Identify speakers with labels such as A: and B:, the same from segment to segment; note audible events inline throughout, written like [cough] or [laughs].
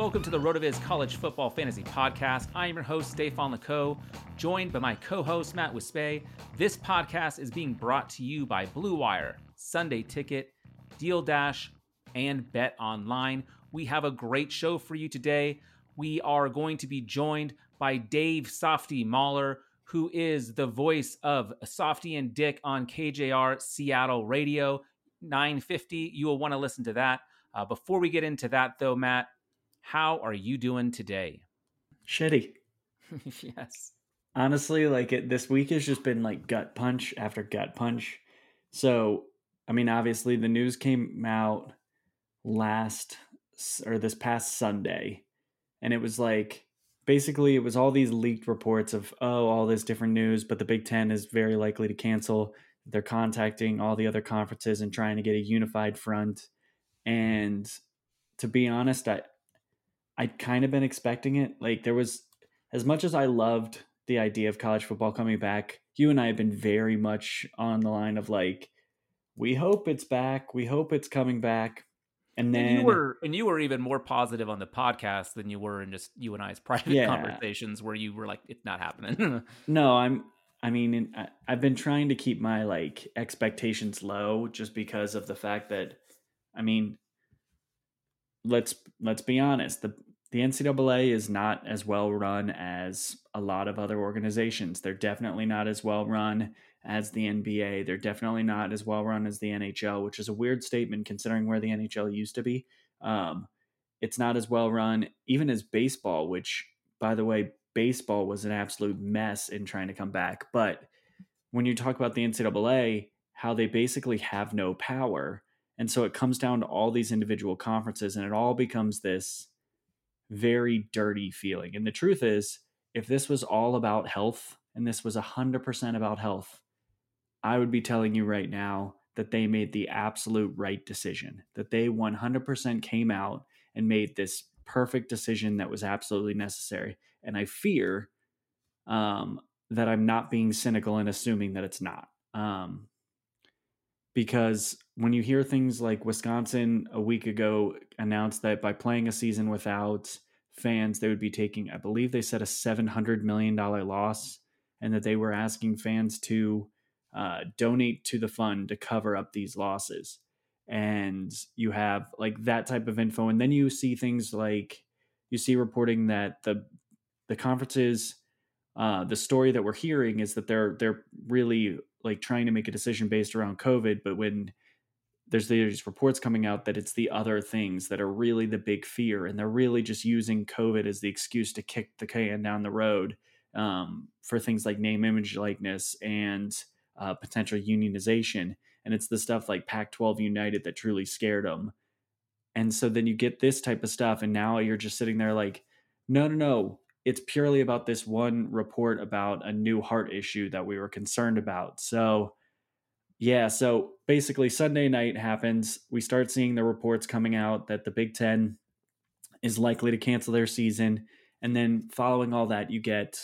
A: Welcome to the RotoViz College Football Fantasy Podcast. I am your host, Stefan Leco, joined by my co-host, Matt Wispe. This podcast is being brought to you by Blue Wire, Sunday Ticket, Deal Dash, and Bet Online. We have a great show for you today. We are going to be joined by Dave Softy Mahler, who is the voice of Softy and Dick on KJR Seattle Radio 950. You will want to listen to that. Uh, before we get into that, though, Matt, how are you doing today?
B: Shitty. [laughs]
A: yes.
B: Honestly, like it, this week has just been like gut punch after gut punch. So, I mean, obviously the news came out last or this past Sunday, and it was like basically it was all these leaked reports of oh all this different news, but the Big Ten is very likely to cancel. They're contacting all the other conferences and trying to get a unified front. And to be honest, I I'd kind of been expecting it. Like there was as much as I loved the idea of college football coming back, you and I have been very much on the line of like, we hope it's back, we hope it's coming back. And then
A: and you were and you were even more positive on the podcast than you were in just you and I's private
B: Yeah.
A: conversations where you were like, it's not happening. [laughs]
B: no, I'm I mean, I've been trying to keep my like expectations low just because of the fact that I mean, let's let's be honest, the the NCAA is not as well run as a lot of other organizations. They're definitely not as well run as the NBA. They're definitely not as well run as the NHL, which is a weird statement considering where the NHL used to be. Um, it's not as well run, even as baseball, which, by the way, baseball was an absolute mess in trying to come back. But when you talk about the NCAA, how they basically have no power. And so it comes down to all these individual conferences, and it all becomes this very dirty feeling. And the truth is, if this was all about health and this was 100% about health, I would be telling you right now that they made the absolute right decision, that they 100% came out and made this perfect decision that was absolutely necessary. And I fear um, that I'm not being cynical and assuming that it's not. Um, because when you hear things like Wisconsin a week ago announced that by playing a season without fans, they would be taking, I believe they said a $700 million loss, and that they were asking fans to uh, donate to the fund to cover up these losses. And you have like that type of info. And then you see things like you see reporting that the the conferences uh, the story that we're hearing is that they're they're really like trying to make a decision based around COVID, but when there's these reports coming out that it's the other things that are really the big fear, and they're really just using COVID as the excuse to kick the can down the road um, for things like name, image, likeness, and uh, potential unionization. And it's the stuff like Pac-12 United that truly scared them. And so then you get this type of stuff, and now you're just sitting there like, no, no, no, it's purely about this one report about a new heart issue that we were concerned about. So, yeah, so basically, Sunday night happens. We start seeing the reports coming out that the Big Ten is likely to cancel their season. And then following all that, you get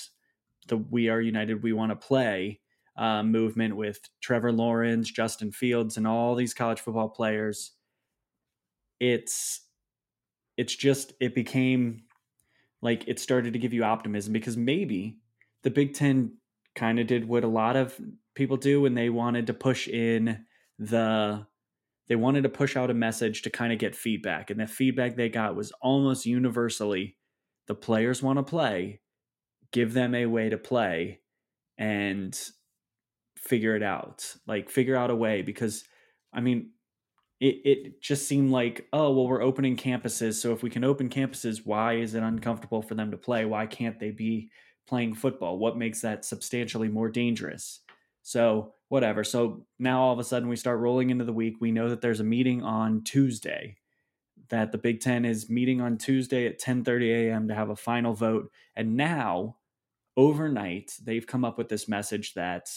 B: the We Are United, We Want to Play uh, movement with Trevor Lawrence, Justin Fields, and all these college football players. It's it's just it became like it started to give you optimism because maybe the Big Ten kind of did what a lot of people do when they wanted to push in the they wanted to push out a message to kind of get feedback and the feedback they got was almost universally the players want to play give them a way to play and figure it out like figure out a way because i mean it, it just seemed like, oh, well, we're opening campuses. So if we can open campuses, why is it uncomfortable for them to play? Why can't they be playing football? What makes that substantially more dangerous? So whatever. So now all of a sudden we start rolling into the week. We know that there's a meeting on Tuesday. That the Big Ten is meeting on Tuesday at 10:30 a.m. to have a final vote. And now, overnight, they've come up with this message that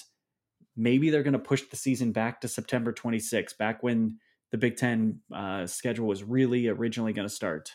B: maybe they're going to push the season back to September 26, back when the Big Ten uh, schedule was really originally going to start.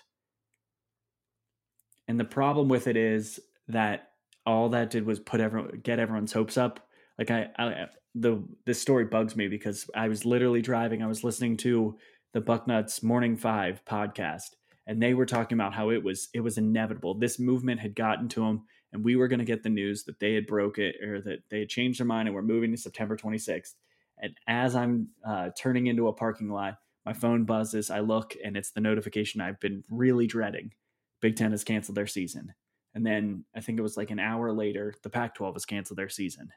B: And the problem with it is that all that did was put everyone get everyone's hopes up. Like I, I the this story bugs me because I was literally driving. I was listening to the Bucknuts Morning Five podcast, and they were talking about how it was it was inevitable. This movement had gotten to them, and we were going to get the news that they had broke it or that they had changed their mind and were moving to September 26th. And as I'm uh, turning into a parking lot, my phone buzzes. I look, and it's the notification I've been really dreading. Big Ten has canceled their season. And then I think it was like an hour later, the Pac 12 has canceled their season.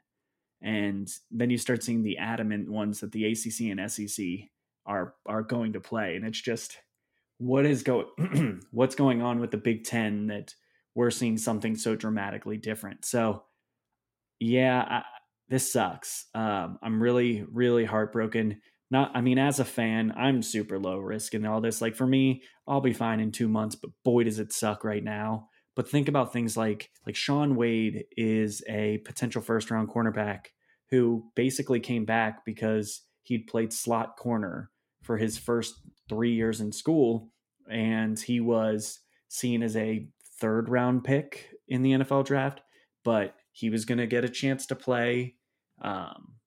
B: And then you start seeing the adamant ones that the ACC and SEC are are going to play, and it's just what is going [clears throat] what's going on with the Big Ten that we're seeing something so dramatically different. So, yeah, this sucks. Um, I'm really, really heartbroken. Not, I mean, as a fan, I'm super low risk and all this. Like for me, I'll be fine in two months, but boy, does it suck right now. But think about things like like Shaun Wade is a potential first round cornerback who basically came back because he'd played slot corner for his first three years in school, and he was seen as a third round pick in the NFL draft. But he was going to get a chance to play um,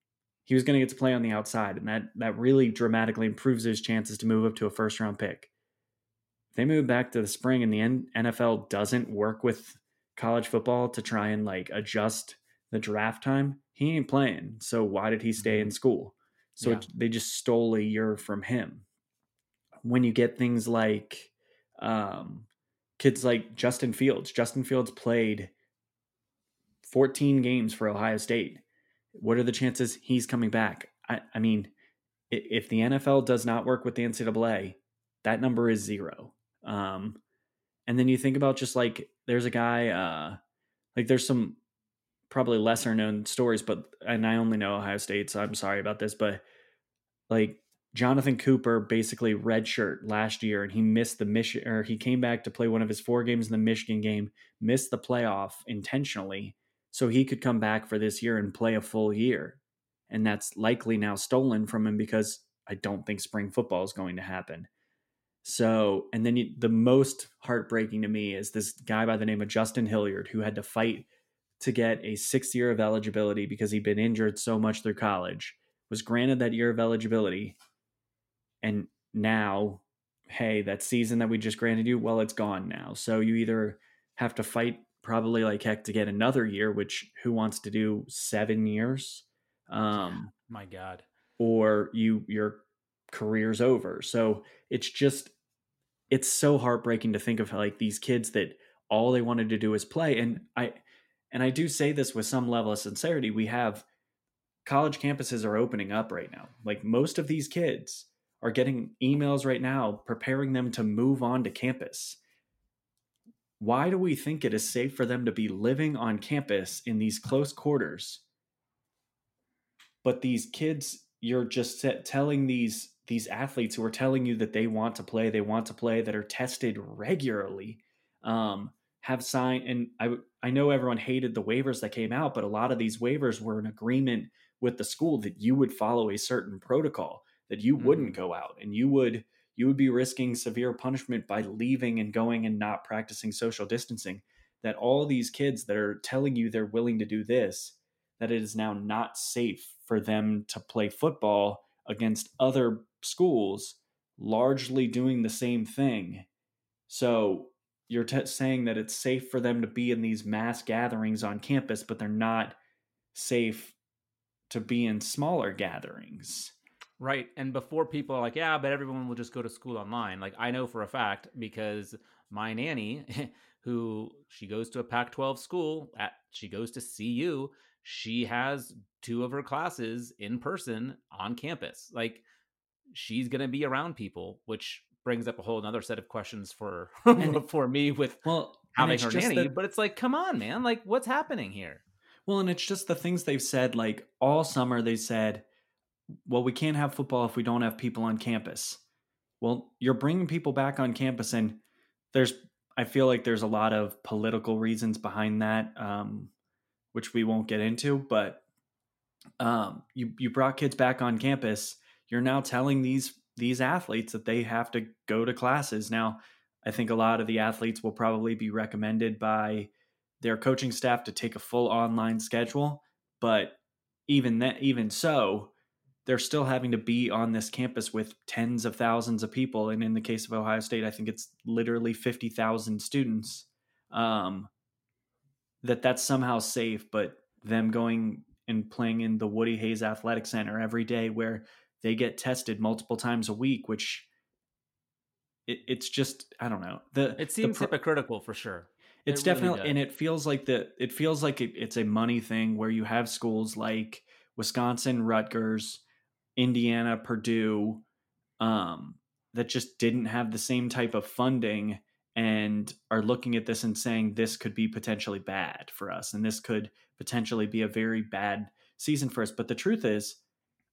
B: he was going to get to play on the outside, and that that really dramatically improves his chances to move up to a first round pick. They move back to the spring, and the NFL doesn't work with college football to try and like adjust the draft time, he ain't playing. So why did he stay in mm-hmm. school? So yeah. it, they just stole a year from him. When you get things like um, kids like Justin Fields, Justin Fields played 14 games for Ohio State what are the chances he's coming back? I, I mean, if the NFL does not work with the NCAA, that number is zero. Um, and then you think about just like there's a guy, uh, like there's some probably lesser known stories, but and I only know Ohio State, so I'm sorry about this, but like Jonathan Cooper basically redshirt last year, and he missed the mission, or he came back to play one of his four games in the Michigan game, missed the playoff intentionally, so he could come back for this year and play a full year. And that's likely now stolen from him because I don't think spring football is going to happen. So, and then you, the most heartbreaking to me is this guy by the name of Justin Hilliard who had to fight to get a sixth year of eligibility because he'd been injured so much through college, was granted that year of eligibility. And now, hey, that season that we just granted you, well, it's gone now. So you either have to fight probably like heck to get another year, which who wants to do seven years? Um,
A: My God.
B: or you your career's over. So it's just it's so heartbreaking to think of like these kids that all they wanted to do is play. And I and I do say this with some level of sincerity. We have college campuses are opening up right now. Like most of these kids are getting emails right now preparing them to move on to campus. Why do we think it is safe for them to be living on campus in these close quarters? But these kids, you're just telling these these athletes who are telling you that they want to play, they want to play, that are tested regularly, um, have signed. And I I know everyone hated the waivers that came out, but a lot of these waivers were an agreement with the school that you would follow a certain protocol, that you wouldn't mm. go out, and you would you would be risking severe punishment by leaving and going and not practicing social distancing. That all these kids that are telling you they're willing to do this, that it is now not safe for them to play football against other schools largely doing the same thing. So you're t- saying that it's safe for them to be in these mass gatherings on campus, but they're not safe to be in smaller gatherings.
A: Right. And before people are like, yeah, but everyone will just go to school online. Like I know for a fact because my nanny, [laughs] who she goes to a Pac 12 school, at, she goes to CU, she has two of her classes in person on campus. Like she's going to be around people, which brings up a whole another set of questions for [laughs] for me with
B: well
A: having her nanny. but it's like, come on, man! Like, what's happening here?
B: Well, and it's just the things they've said. Like all summer, they said, "Well, we can't have football if we don't have people on campus." Well, you're bringing people back on campus, and there's I feel like there's a lot of political reasons behind that, um, which we won't get into. But um, you you brought kids back on campus you're now telling these these athletes that they have to go to classes. Now, I think a lot of the athletes will probably be recommended by their coaching staff to take a full online schedule, but even that even so, they're still having to be on this campus with tens of thousands of people and in the case of Ohio State, I think it's literally 50,000 students. Um, that that's somehow safe, but them going and playing in the Woody Hayes Athletic Center every day where they get tested multiple times a week, which it, it's just I don't know. The
A: it seems
B: the
A: pro- hypocritical for sure.
B: It's it definitely really and it feels like the it feels like it, it's a money thing where you have schools like Wisconsin, Rutgers, Indiana, Purdue, um, that just didn't have the same type of funding and are looking at this and saying this could be potentially bad for us and this could potentially be a very bad season for us. But the truth is,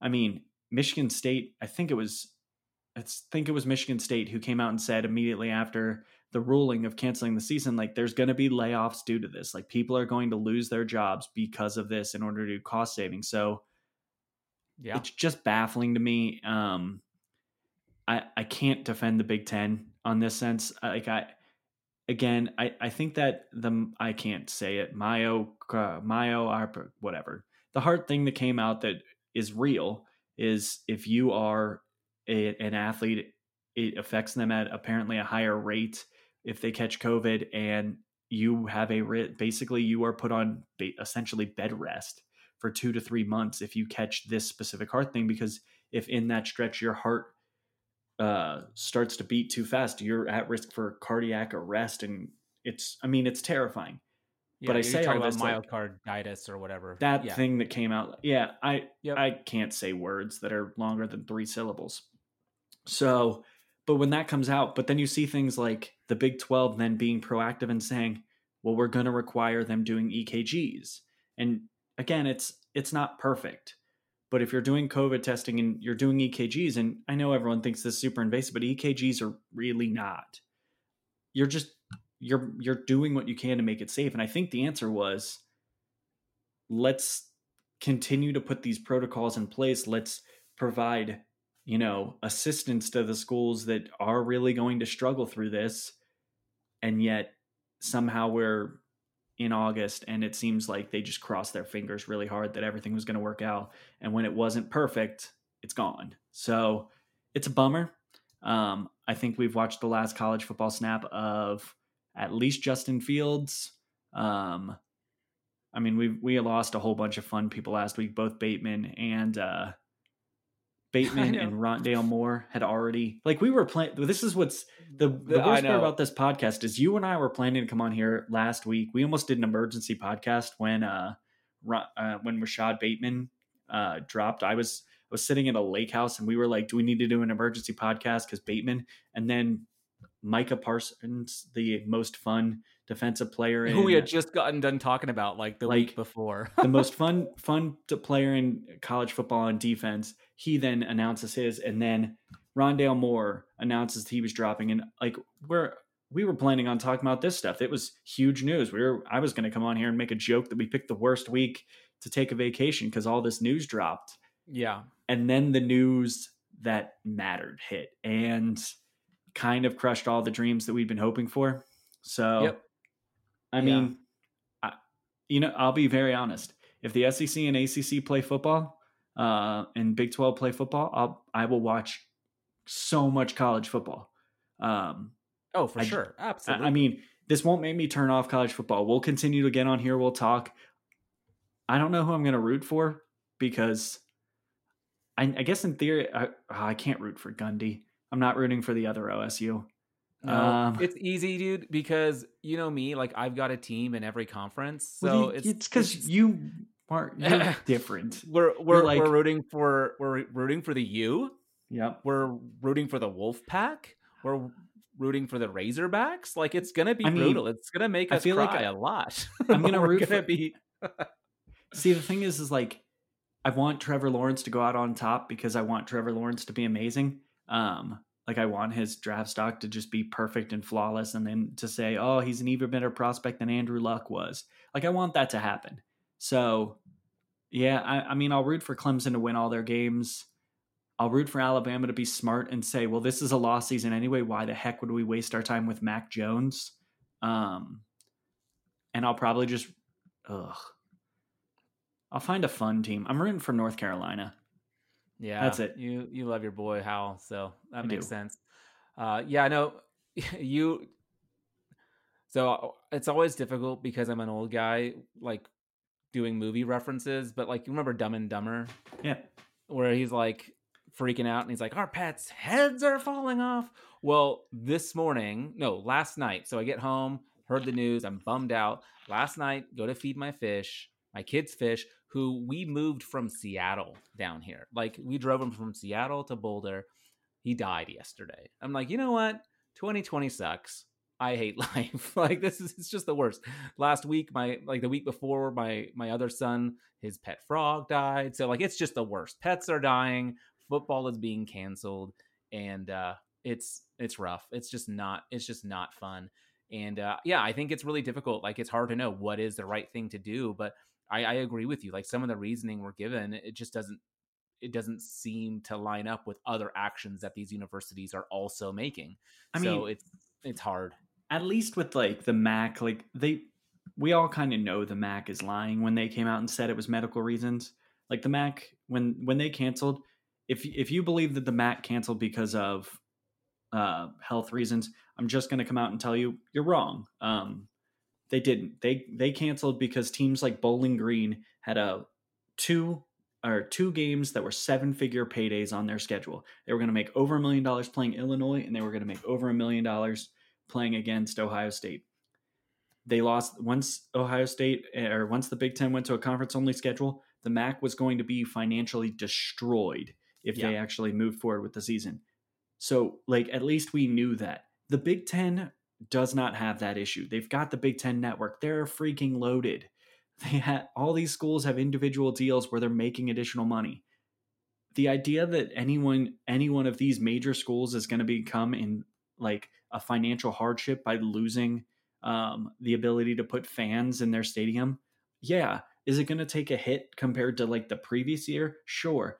B: I mean, Michigan State, I think it was I think it was Michigan State who came out and said immediately after the ruling of canceling the season like there's going to be layoffs due to this. Like people are going to lose their jobs because of this in order to do cost saving. So yeah. It's just baffling to me. Um I I can't defend the Big 10 on this sense. Like I again, I I think that the I can't say it. Mayo uh, Mayo whatever. The hard thing that came out that is real is if you are a, an athlete, it affects them at apparently a higher rate if they catch COVID and you have a basically you are put on essentially bed rest for two to three months if you catch this specific heart thing because if in that stretch your heart uh, starts to beat too fast, you're at risk for cardiac arrest, and it's I mean it's terrifying.
A: Yeah, but I say all this myocarditis like, or whatever.
B: That yeah. thing that came out. Yeah, I yep. I can't say words that are longer than three syllables. So, but when that comes out, but then you see things like the Big 12 then being proactive and saying, "Well, we're going to require them doing EKGs." And again, it's it's not perfect. But if you're doing COVID testing and you're doing EKGs, and I know everyone thinks this is super invasive, but EKGs are really not. You're just you're you're doing what you can to make it safe and i think the answer was let's continue to put these protocols in place let's provide you know, assistance to the schools that are really going to struggle through this. And yet somehow we're in August and it seems like they just crossed their fingers really hard that everything was going to work out. And when it wasn't perfect, it's gone. So it's a bummer. Um, I think we've watched the last college football snap of at least Justin Fields. Um, I mean, we we lost a whole bunch of fun people last week. Both Bateman and uh, Bateman [laughs] and Rondale Moore had already like we were playing. This is what's the, the worst part about this podcast is you and I were planning to come on here last week. We almost did an emergency podcast when uh, uh when Rashod Bateman uh dropped. I was I was sitting at a lake house and we were like, do we need to do an emergency podcast because Bateman and then Micah Parsons, the most fun defensive player
A: who we had just gotten done talking about like the like, week before. [laughs]
B: the most [laughs] fun fun player in college football on defense. He then announces his, and then Rondale Moore announces he was dropping, and like we're we were planning on talking about this stuff. It was huge news. We were I was going to come on here and make a joke that we picked the worst week to take a vacation because all this news dropped.
A: Yeah,
B: and then the news that mattered hit and kind of crushed all the dreams that we'd been hoping for. So yep. I mean, yeah. I, you know, I'll be very honest. If the SEC and ACC play football, uh, and Big Twelve play football, I'll I will watch so much college football. Um,
A: oh, for I, sure, absolutely.
B: I, I mean, this won't make me turn off college football. We'll continue to get on here. We'll talk. I don't know who I'm going to root for because I, I, guess in theory I, I can't root for Gundy. I'm not rooting for the other OSU.
A: No, um, it's easy, dude, because you know me, like I've got a team in every conference. So well,
B: it's because you are you're [laughs] different.
A: We're we're like, we're rooting for we're rooting for the U.
B: Yep.
A: We're rooting for the Wolf Pack. We're rooting for the Razorbacks. Like it's gonna be I brutal. It's gonna make us cry like a lot.
B: I'm gonna [laughs] root gonna for be. [laughs] See, the thing is, is like I want Trevor Lawrence to go out on top because I want Trevor Lawrence to be amazing. Um, like I want his draft stock to just be perfect and flawless, and then to say, "Oh, he's an even better prospect than Andrew Luck was." Like I want that to happen. So, yeah, I, I mean, I'll root for Clemson to win all their games. I'll root for Alabama to be smart and say, "Well, this is a lost season anyway. Why the heck would we waste our time with Mac Jones?" Um, and I'll probably just, ugh, I'll find a fun team. I'm rooting for North Carolina.
A: Yeah,
B: that's it.
A: You you love your boy Hal, so that I makes do. sense. Uh, yeah, I know [laughs] you. So it's always difficult because I'm an old guy, like doing movie references. But like, you remember Dumb and Dumber?
B: Yeah,
A: where he's like freaking out and he's like, "Our pets' heads are falling off." Well, this morning, no, last night. So I get home, heard the news. I'm bummed out. Last night, go to feed my fish, my kids' fish who we moved from Seattle down here. Like we drove him from Seattle to Boulder. He died yesterday. I'm like, you know what? 2020 sucks. I hate [laughs] life. like this is it's just the worst. Last week, my like the week before, my my other son, his pet frog died. So like it's just the worst. Pets are dying. Football is being canceled, and uh, it's it's rough. It's just not it's just not fun. And uh, yeah, I think it's really difficult. Like it's hard to know what is the right thing to do, but I, I agree with you. Like some of the reasoning we're given, it just doesn't it doesn't seem to line up with other actions that these universities are also making. I mean, so it's it's hard.
B: At least with like the MAC, like they we all kind of know the MAC is lying when they came out and said it was medical reasons. Like the MAC when when they canceled, if if you believe that the MAC canceled because of uh, health reasons, I'm just going to come out and tell you you're wrong. Um, they didn't. They they canceled because teams like Bowling Green had a two or two games that were seven figure paydays on their schedule. They were going to make over a million dollars playing Illinois, and they were going to make over a million dollars playing against Ohio State. They lost once Ohio State or once the Big Ten went to a conference only schedule. The MAC was going to be financially destroyed if yeah. they actually moved forward with the season. So, like, at least we knew that. The Big Ten does not have that issue. They've got the Big Ten network. They're freaking loaded. [laughs] They had all these schools have individual deals where they're making additional money. The idea that anyone any one of these major schools is going to become in like a financial hardship by losing um, the ability to put fans in their stadium, yeah, is it going to take a hit compared to like the previous year? Sure.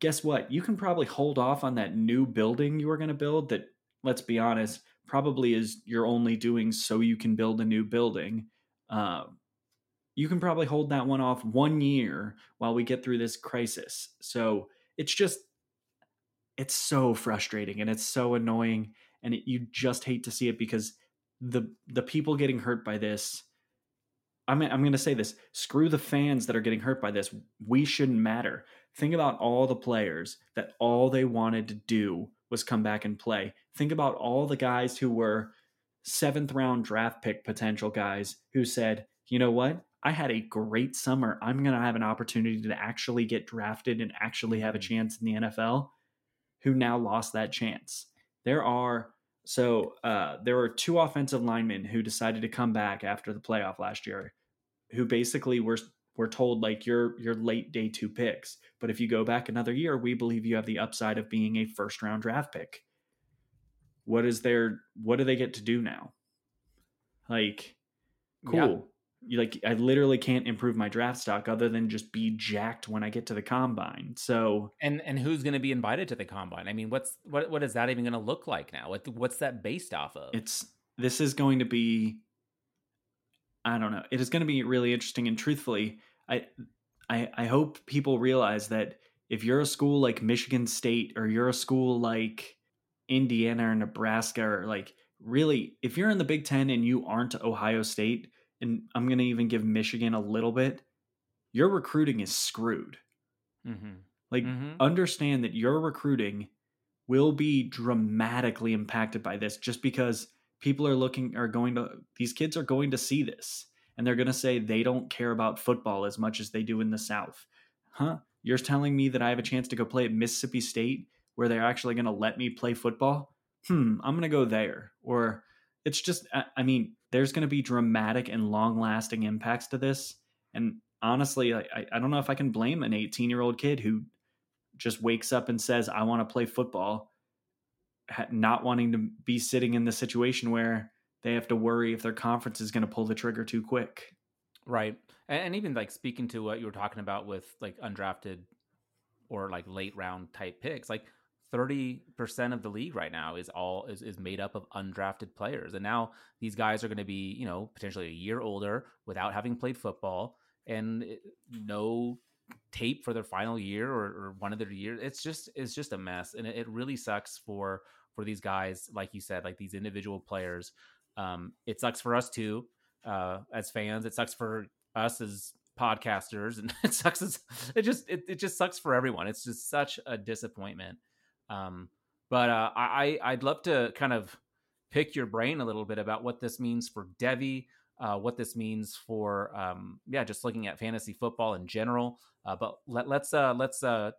B: guess what? You can probably hold off on that new building you were going to build that, let's be honest, probably is you're only doing so you can build a new building. Uh, you can probably hold that one off one year while we get through this crisis. So it's just, it's so frustrating and it's so annoying. And it, you just hate to see it because the the people getting hurt by this I'm, I'm going to say this screw the fans that are getting hurt by this. We shouldn't matter. Think about all the players that all they wanted to do was come back and play. Think about all the guys who were seventh round draft pick potential guys who said, you know what? I had a great summer. I'm going to have an opportunity to actually get drafted and actually have a mm-hmm. chance in the NFL, who now lost that chance. There are so uh, there were two offensive linemen who decided to come back after the playoff last year who basically were were told like you're you're late day two picks, but if you go back another year, we believe you have the upside of being a first round draft pick. What is their what do they get to do now? Like, cool. Yeah. You, like I literally can't improve my draft stock other than just be jacked when I get to the combine. So
A: and and who's going to be invited to the combine? I mean, what's what what is that even going to look like now? What what's that based off of?
B: It's this is going to be I don't know. It is going to be really interesting. And truthfully, I, I, I hope people realize that if you're a school like Michigan State or you're a school like Indiana or Nebraska or like really, if you're in the Big Ten and you aren't Ohio State, and I'm going to even give Michigan a little bit, your recruiting is screwed. Mm-hmm. Like, mm-hmm. understand that your recruiting will be dramatically impacted by this just because people are looking are going to these kids are going to see this and they're going to say they don't care about football as much as they do in the south huh you're telling me that i have a chance to go play at mississippi state where they're actually going to let me play football hmm i'm going to go there or it's just i mean there's going to be dramatic and long lasting impacts to this and honestly I, I don't know if i can blame an 18 year old kid who just wakes up and says i want to play football not wanting to be sitting in the situation where they have to worry if their conference is going to pull the trigger too quick.
A: Right. And, and, even like speaking to what you were talking about with like undrafted or like late round type picks, like 30% of the league right now is all is, is made up of undrafted players. And now these guys are going to be, you know, potentially a year older without having played football and no tape for their final year or, or one of their years. It's just, it's just a mess. And it, it really sucks for, for these guys, like you said, like these individual players. Um, it sucks for us too, uh, as fans. It sucks for us as podcasters, [laughs] and it sucks. As, it just it, it just sucks for everyone. It's just such a disappointment. Um, but uh, I I'd love to kind of pick your brain a little bit about what this means for Devy, uh, what this means for um, yeah, just looking at fantasy football in general. Uh, but let, let's uh, let's uh,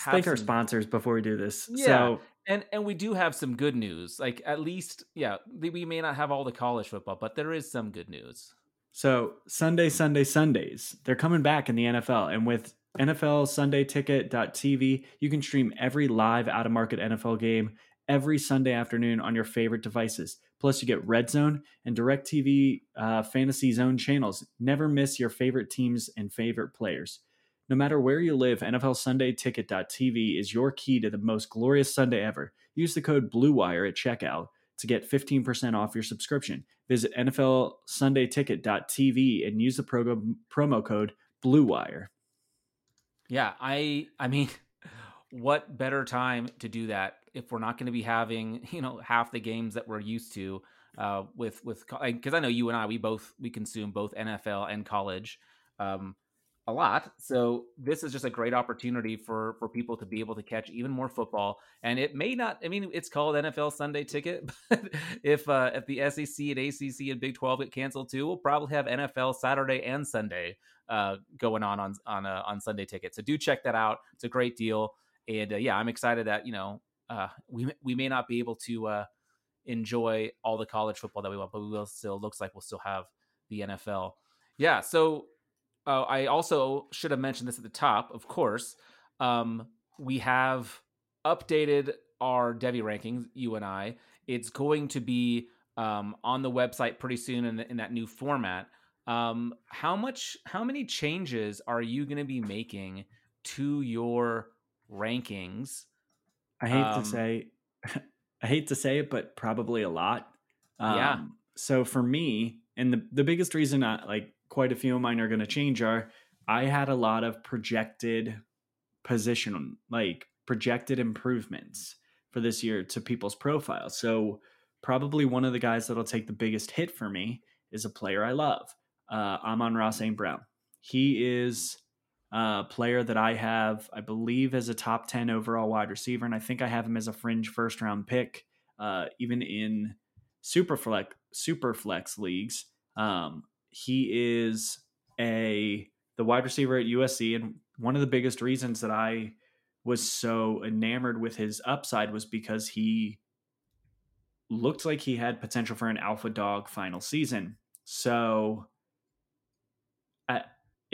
B: thank some... our sponsors before we do this.
A: Yeah, so and and we do have some good news. Like at least, yeah, we may not have all the college football, but there is some good news.
B: So Sunday, Sunday, Sundays, they're coming back in the NFL, and with NFL Sunday Ticket.tv, you can stream every live out of market NFL game every Sunday afternoon on your favorite devices. Plus, you get Red Zone and DirecTV uh, Fantasy Zone channels. Never miss your favorite teams and favorite players. No matter where you live, NFL Sunday Ticket.tv is your key to the most glorious Sunday ever. Use the code BLUEWIRE at checkout to get 15% off your subscription. Visit NFL Sunday Ticket.tv and use the promo code BLUEWIRE.
A: Yeah, I I mean, [laughs] what better time to do that if we're not going to be having [laughs] you know half the games that we're used to uh, with with because I know you and I we both we consume both NFL and college. Um, a lot. So this is just a great opportunity for for people to be able to catch even more football. And it may not. I mean, it's called NFL Sunday Ticket, [laughs] but if uh, if the SEC and ACC and Big Twelve get canceled too, we'll probably have NFL Saturday and Sunday uh, going on on on uh, on Sunday Ticket. So do check that out. It's a great deal. And uh, yeah, I'm excited that you know uh, we we may not be able to uh, enjoy all the college football that we want, but we will still looks like we'll still have the NFL. Yeah, so uh, I also should have mentioned this at the top, of course. Um, we have updated our Devy rankings, you and I. It's going to be um, on the website pretty soon in, in that new format. Um, how much, how many changes are you going to be making to your rankings.
B: I hate
A: Um,
B: to say, [laughs] I hate to say it, but probably a lot.
A: Yeah.
B: Um, So for me, and the the biggest reason, I, like quite a few of mine are going to change, are I had a lot of projected position, like projected improvements for this year to people's profiles. So probably one of the guys that'll take the biggest hit for me is a player I love, uh, Amon-Ra St. Brown. He is a player that I have, I believe, as a top 10 overall wide receiver. And I think I have him as a fringe first round pick, uh, even in super flex, super flex leagues. Um, he is a the wide receiver at USC. And one of the biggest reasons that I was so enamored with his upside was because he looked like he had potential for an alpha dog final season. So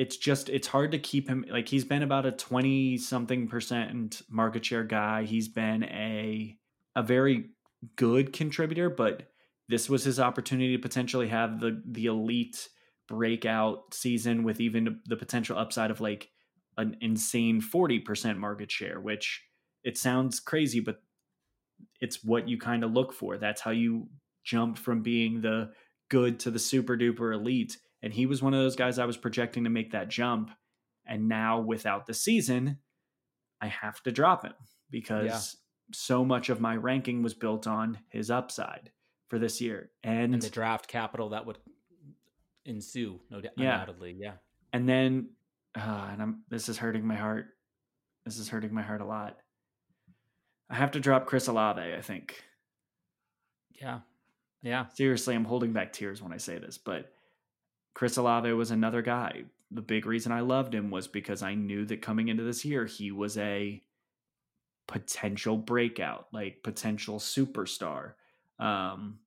B: it's just it's hard to keep him like he's been about a 20 something percent market share guy. He's been a a very good contributor, but this was his opportunity to potentially have the the elite breakout season with even the potential upside of like an insane 40% market share, which it sounds crazy, but it's what you kind of look for. That's how you jump from being the good to the super duper elite. And he was one of those guys I was projecting to make that jump. And now without the season, I have to drop him because
A: Yeah.
B: so much of my ranking was built on his upside for this year. And,
A: and the draft capital that would ensue, no doubt,
B: Yeah.
A: undoubtedly. Yeah.
B: and then uh, and I'm this is hurting my heart. This is hurting my heart a lot. I have to drop Chris Olave, I think.
A: Yeah. Yeah.
B: Seriously, I'm holding back tears when I say this, but Chris Olave was another guy. The big reason I loved him was because I knew that coming into this year, he was a potential breakout, like potential superstar. Um,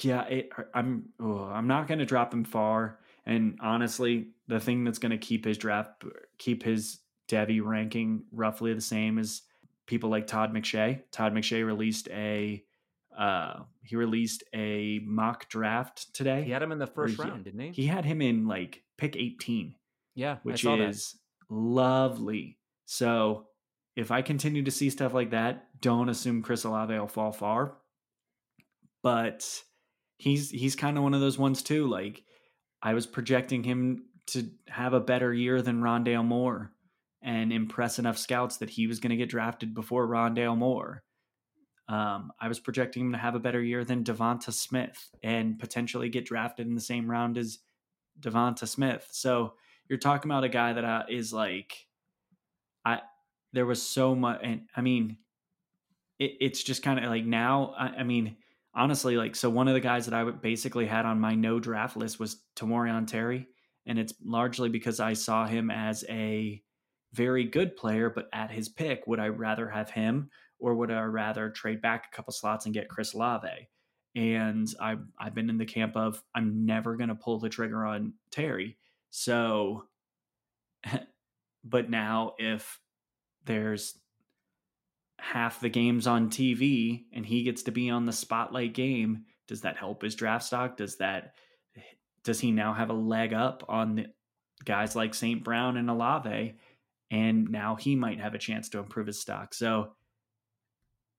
B: yeah, it, I'm oh, I'm not going to drop him far. And honestly, the thing that's going to keep his draft, keep his Devy ranking roughly the same as people like Todd McShay. Todd McShay released a uh, he released a mock draft today.
A: He had him in the first
B: he-
A: round, didn't he?
B: He had him in like pick 18,
A: yeah.
B: which
A: I saw that.
B: is lovely. So if I continue to see stuff like that, don't assume Chris Olave will fall far. But he's he's kind of one of those ones too. Like I was projecting him to have a better year than Rondale Moore and impress enough scouts that he was going to get drafted before Rondale Moore. Um, I was projecting him to have a better year than Devonta Smith and potentially get drafted in the same round as Devonta Smith. So you're talking about a guy that uh, like, I there was so much, and I mean, it, it's just kind of like now. I, I mean, honestly, like so one of the guys that I basically had on my no draft list was Tamorrion Terry, and it's largely because I saw him as a very good player, but at his pick, would I rather have him or would I rather trade back a couple slots and get Chris Olave? And I've I've been in the camp of I'm never gonna pull the trigger on Terry. So [laughs] but now if there's half the games on TV and he gets to be on the spotlight game, does that help his draft stock? Does that does he now have a leg up on the guys like St. Brown and Olave? And now he might have a chance to improve his stock. So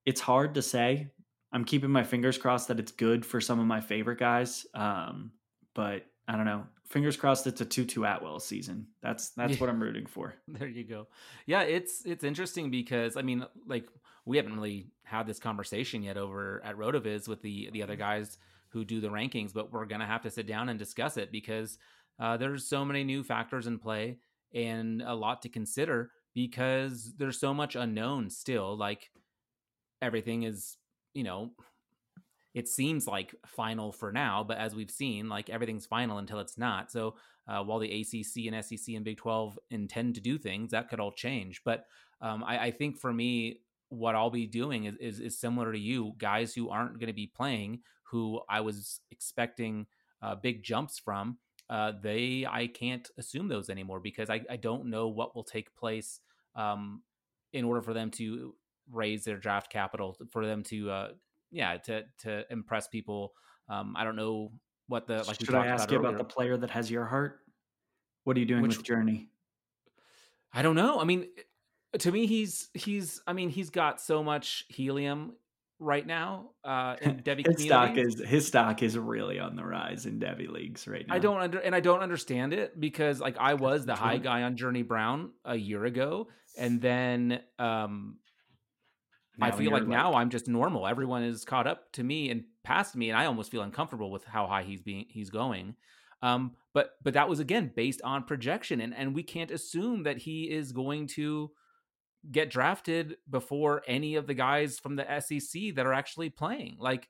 B: it's hard to say. I'm keeping my fingers crossed that it's good for some of my favorite guys. Um, but I don't know. Fingers crossed it's a Tutu Atwell season. That's that's
A: Yeah.
B: what I'm rooting for. [laughs]
A: There you go. Yeah, it's it's interesting because I mean, like we haven't really had this conversation yet over at Rotoviz with the the other guys who do the rankings, but we're gonna have to sit down and discuss it because uh, there's so many new factors in play and a lot to consider because there's so much unknown still. Like everything is, you know, it seems like final for now, but as we've seen, like everything's final until it's not. So uh, while the ACC and SEC and Big 12 intend to do things, that could all change. But um, I, I think for me, what I'll be doing is, is, is similar to you, guys who aren't going to be playing, who I was expecting uh, big jumps from. Uh, they, I can't assume those anymore because I, I don't know what will take place um, in order for them to raise their draft capital, for them to, uh, yeah, to to impress people. Um, I don't know what the like.
B: Should I ask you about the player that has your heart? What are you doing
A: Which-
B: with Journey?
A: I don't know. I mean, to me, he's he's. I mean, he's got so much helium right now uh [laughs] in Devy
B: his stock is his stock is really on the rise in Devy leagues right now.
A: I don't under and I don't understand it because like I was the high guy on Journey Brown a year ago and then um now I feel like, like, now I'm just normal. Everyone is caught up to me and past me and I almost feel uncomfortable with how high he's being he's going. Um but but that was again based on projection and and we can't assume that he is going to get drafted before any of the guys from the SEC that are actually playing. Like,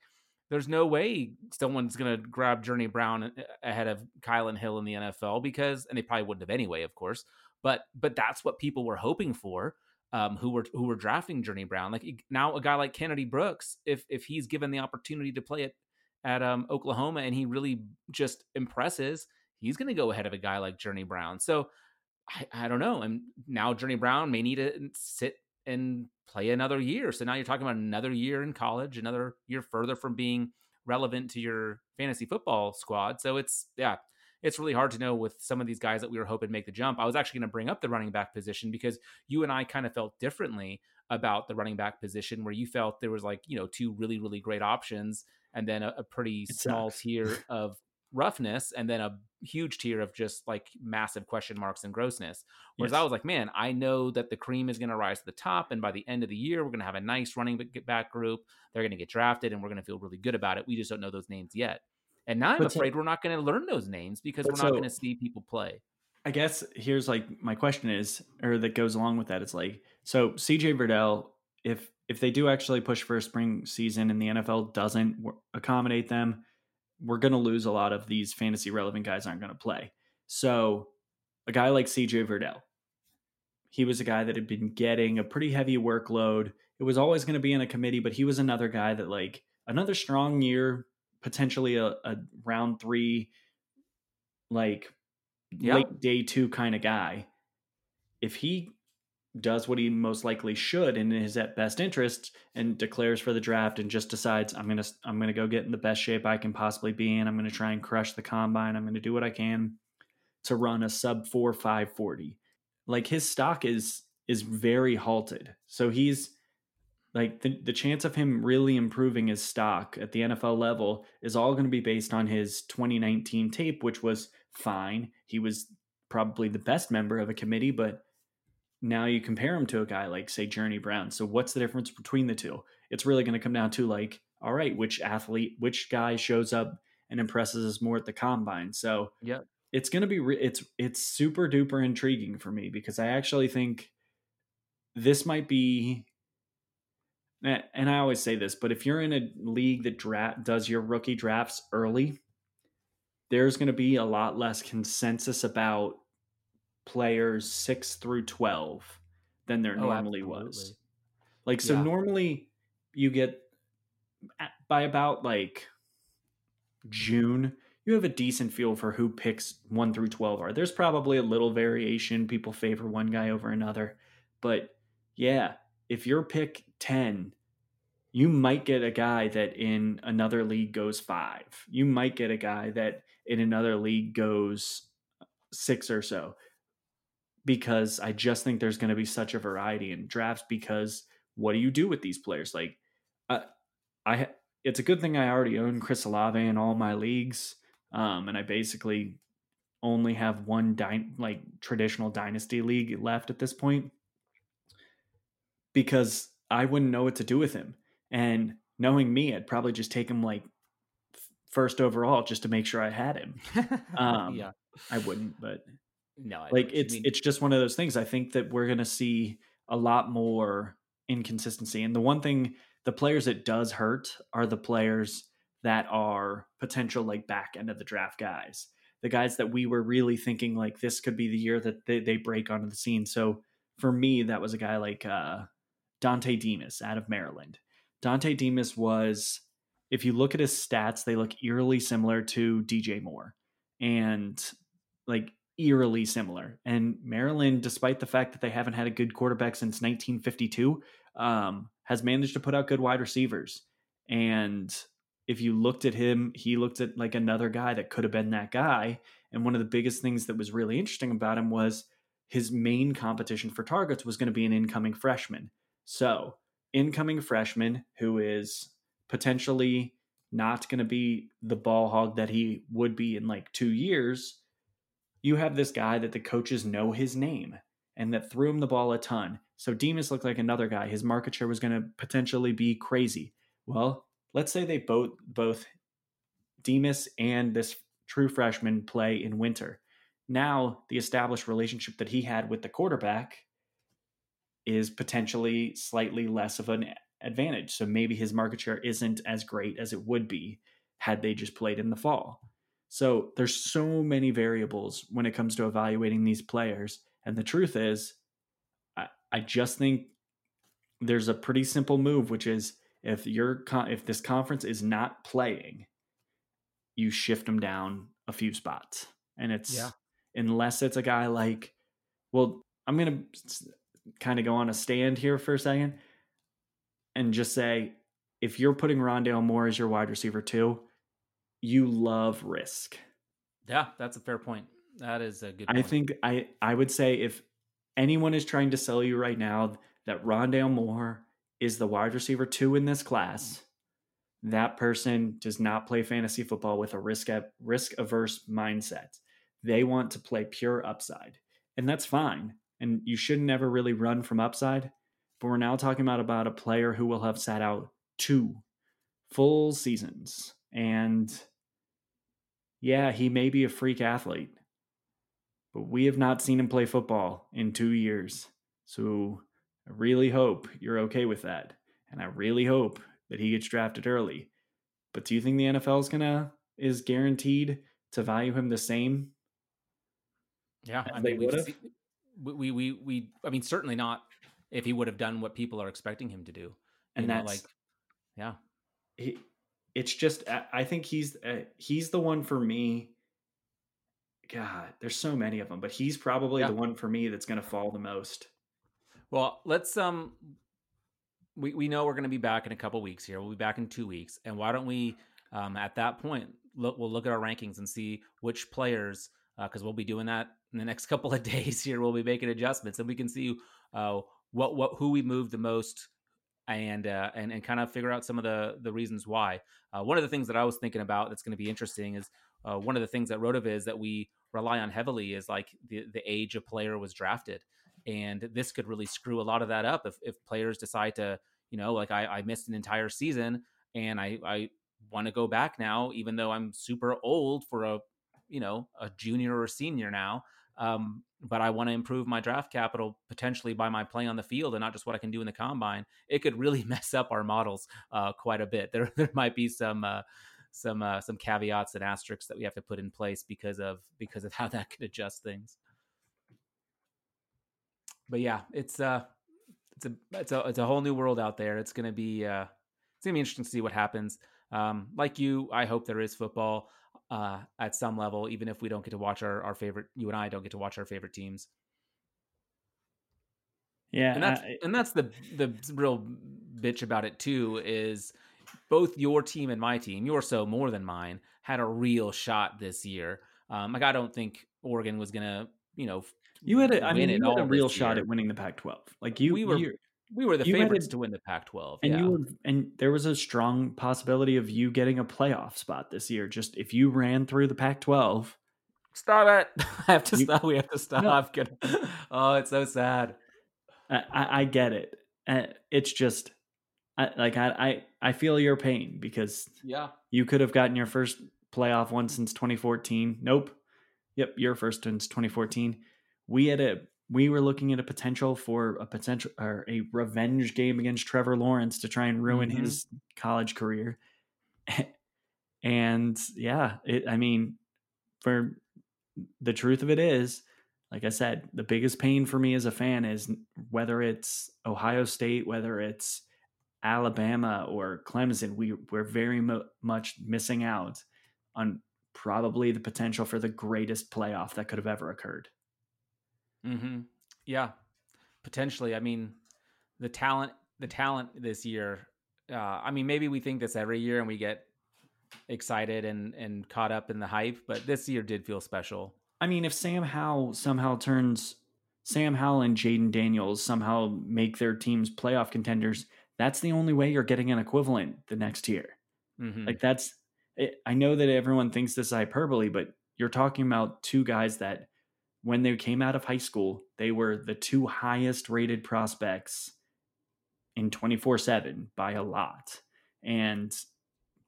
A: there's no way someone's going to grab Journey Brown ahead of Kylin Hill in the NFL because, and they probably wouldn't have anyway, of course. But but that's what people were hoping for. Um, who were who were drafting Journey Brown? Like now, a guy like Kennedy Brooks, if if he's given the opportunity to play it at um, Oklahoma and he really just impresses, he's going to go ahead of a guy like Journey Brown. So I, I don't know. And now Journey Brown may need to sit and play another year. So now you're talking about another year in college, another year further from being relevant to your fantasy football squad. So it's yeah, it's really hard to know with some of these guys that we were hoping make the jump. I was actually going to bring up the running back position because you and I kind of felt differently about the running back position where you felt there was like, you know, two really really great options and then a, a pretty it small sucks. tier [laughs] of roughness and then a huge tier of just like massive question marks and grossness. Whereas yes. I was like, man, I know that the cream is going to rise to the top, and by the end of the year, we're going to have a nice running back group. They're going to get drafted, and we're going to feel really good about it. We just don't know those names yet. And now I'm but afraid so, we're not going to learn those names because we're not so, going to see people play.
B: I guess here's like my question is, or that goes along with that. It's like, so CJ Verdell, if if they do actually push for a spring season and the NFL doesn't accommodate them, we're going to lose a lot of these fantasy relevant guys aren't going to play. So a guy like CJ Verdell, he was a guy that had been getting a pretty heavy workload. It was always going to be in a committee, but he was another guy that like another strong year, potentially a, a round three, like late day two kind of guy. If he does what he most likely should and is at best interest and declares for the draft and just decides I'm going to I'm going to go get in the best shape I can possibly be in. I'm going to try and crush the combine. I'm going to do what I can to run a sub 4 540. Like his stock is is very halted. So he's like the, the chance of him really improving his stock at the NFL level is all going to be based on his 2019 tape which was fine. He was probably the best member of a committee but now you compare him to a guy like say Journey Brown. So what's the difference between the two? It's really going to come down to like, all right, which athlete, which guy shows up and impresses us more at the combine. So
A: yeah,
B: it's going to be re- it's it's super duper intriguing for me because I actually think this might be and I always say this, but if you're in a league that draft does your rookie drafts early, there's going to be a lot less consensus about players six through 12 than there oh, normally absolutely. was. Like, so yeah. normally you get by about like June, you have a decent feel for who picks one through 12 are. There's probably a little variation. People favor one guy over another. But yeah, if your pick 10, you might get a guy that in another league goes five. You might get a guy that in another league goes six or so because I just think there's going to be such a variety in drafts. Because what do you do with these players? Like, I, I it's a good thing I already own Chris Olave in all my leagues, um, and I basically only have one dy- like traditional dynasty league left at this point because I wouldn't know what to do with him. And knowing me, I'd probably just take him like first overall just to make sure I had him. [laughs] Um, yeah, I wouldn't, but
A: no, I
B: like it's it's just one of those things. I think that we're going to see a lot more inconsistency. And the one thing, the players it does hurt are the players that are potential like back end of the draft guys, the guys that we were really thinking like this could be the year that they, they break onto the scene. So for me, that was a guy like uh, Dontay Demus out of Maryland. Dontay Demus was, if you look at his stats, they look eerily similar to DJ Moore. And like eerily similar. And Maryland, despite the fact that they haven't had a good quarterback since 1952, um, has managed to put out good wide receivers. And if you looked at him, he looked at like another guy that could have been that guy. And one of the biggest things that was really interesting about him was his main competition for targets was going to be an incoming freshman. So, incoming freshman who is potentially not going to be the ball hog that he would be in like two years, you have this guy that the coaches know his name and that threw him the ball a ton. So Demus looked like another guy. His market share was going to potentially be crazy. Well, let's say they both both Demus and this true freshman play in winter. Now, the established relationship that he had with the quarterback is potentially slightly less of an advantage. So maybe his market share isn't as great as it would be had they just played in the fall. So there's so many variables when it comes to evaluating these players. And the truth is, I, I just think there's a pretty simple move, which is if you're if this conference is not playing, you shift them down a few spots, and it's yeah. unless it's a guy like, well, I'm gonna kind of go on a stand here for a second and just say if you're putting Rondale Moore as your wide receiver too, you love risk.
A: Yeah, that's a fair point. That is a good.
B: Point. I think I I would say if anyone is trying to sell you right now that Rondale Moore is the wide receiver two in this class, that person does not play fantasy football with a risk risk averse mindset. They want to play pure upside, and that's fine. And you should never really run from upside. But we're now talking about about a player who will have sat out two full seasons, and yeah, he may be a freak athlete, but we have not seen him play football in two years. So I really hope you're okay with that. And I really hope that he gets drafted early. But do you think the NFL is gonna is guaranteed to value him the same?
A: Yeah, I mean, we, we, we, we, I mean, certainly not if he would have done what people are expecting him to do.
B: And that's like, yeah, he, it's just I think he's uh, he's the one for me. God, there's so many of them, but he's probably yeah. the one for me that's going to fall the most.
A: Well, let's um we we know we're going to be back in a couple weeks here. We'll be back in 2 weeks. And why don't we um at that point look we'll look at our rankings and see which players uh, cuz we'll be doing that in the next couple of [laughs] days here. We'll be making adjustments and we can see uh what what who we moved the most and uh, and and kind of figure out some of the the reasons why. Uh, one of the things that I was thinking about that's going to be interesting is uh, one of the things that RotoViz that we rely on heavily is like the the age a player was drafted, and this could really screw a lot of that up if if players decide to you know like I, I missed an entire season and I I want to go back now even though I'm super old for a you know a junior or senior now um, but I want to improve my draft capital potentially by my play on the field and not just what I can do in the combine. It could really [laughs] mess up our models uh, quite a bit. [laughs] There, there might be some uh, some uh, some caveats and asterisks that we have to put in place because of because of [laughs] how that could adjust things. But yeah, it's uh it's a it's a it's a whole new world out there. It's gonna be uh it's gonna be interesting to see what happens. Um, like you, I hope there is football uh, at some level, even if we don't get to watch our, our favorite, you and I don't get to watch our favorite teams.
B: Yeah,
A: and that's I, and that's the the real bitch about it too is both your team and my team, your so more than mine, had a real shot this year. Um, like I don't think Oregon was gonna, you know,
B: you had a, I mean, you had a real shot at winning the Pac-12. Like you,
A: we were, we were the favorites a, to win the Pac-12,
B: and
A: yeah.
B: you were, and there was a strong possibility of you getting a playoff spot this year. Just if you ran through the Pac-12.
A: Stop it! [laughs] I have to you, stop. We have to stop. No. [laughs] oh, it's so sad.
B: I, I, I get it. Uh, it's just, I, like I, I, I feel your pain because
A: yeah,
B: you could have gotten your first playoff one since 2014. Nope. Yep, your first since 2014. We had a we were looking at a potential for a potential or a revenge game against Trevor Lawrence to try and ruin mm-hmm. his college career. [laughs] and yeah, it, I mean, for the truth of it is, like I said, the biggest pain for me as a fan is whether it's Ohio State, whether it's Alabama or Clemson, we we're very mo- much missing out on probably the potential for the greatest playoff that could have ever occurred.
A: Mm-hmm. Yeah, potentially. I mean, the talent, the talent this year. Uh, I mean, maybe we think this every year and we get excited and and caught up in the hype, but this year did feel special.
B: I mean, if Sam Howell somehow turns Sam Howell and Jayden Daniels somehow make their teams playoff contenders, that's the only way you're getting an equivalent the next year. Mm-hmm. Like that's, I know that everyone thinks this is hyperbole, but you're talking about two guys that when they came out of high school, they were the two highest rated prospects in 24 7 by a lot. And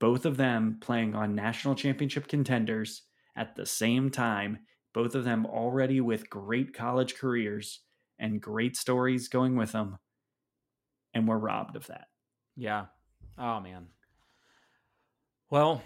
B: both of them playing on national championship contenders at the same time, both of them already with great college careers and great stories going with them. And we're robbed of that.
A: Yeah. Oh, man. Well,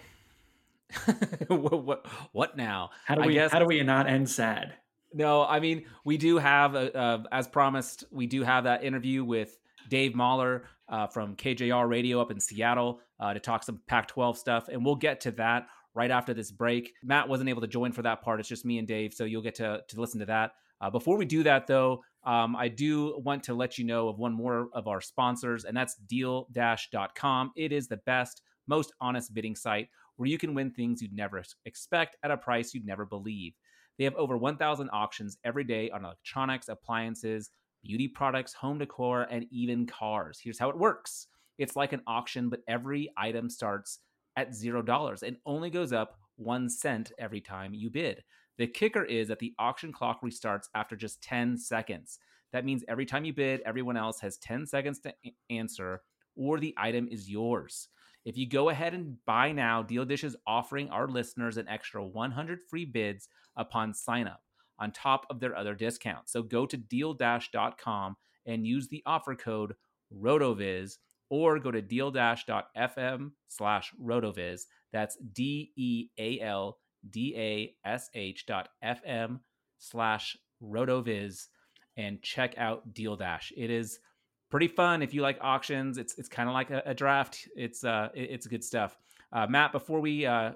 A: [laughs] what, what, what now?
B: How do we guess, how do we not end sad?
A: No, I mean we do have, uh, as promised, we do have that interview with Dave Mahler uh, from KJR Radio up in Seattle uh, to talk some Pac-12 stuff, and we'll get to that right after this break. Matt wasn't able to join for that part; it's just me and Dave, so you'll get to to listen to that. Uh, before we do that, though, um, I do want to let you know of one more of our sponsors, and that's DealDash.com. It is the best, most honest bidding site where you can win things you'd never expect at a price you'd never believe. They have over 1,000 auctions every day on electronics, appliances, beauty products, home decor, and even cars. Here's how it works it's like an auction, but every item starts at $0 and only goes up one cent every time you bid. The kicker is that the auction clock restarts after just 10 seconds. That means every time you bid, everyone else has 10 seconds to answer, or the item is yours. If you go ahead and buy now, Deal Dash is offering our listeners an extra 100 free bids upon sign up on top of their other discounts. So go to dealdash.com and use the offer code RotoViz or go to dealdash.fm slash RotoViz. That's D-E-A-L-D-A-S-H dot F-M slash RotoViz and check out Deal Dash. It is pretty fun if you like auctions. It's it's kind of like a, a, draft. It's uh it, it's good stuff. Uh, Matt, before we uh,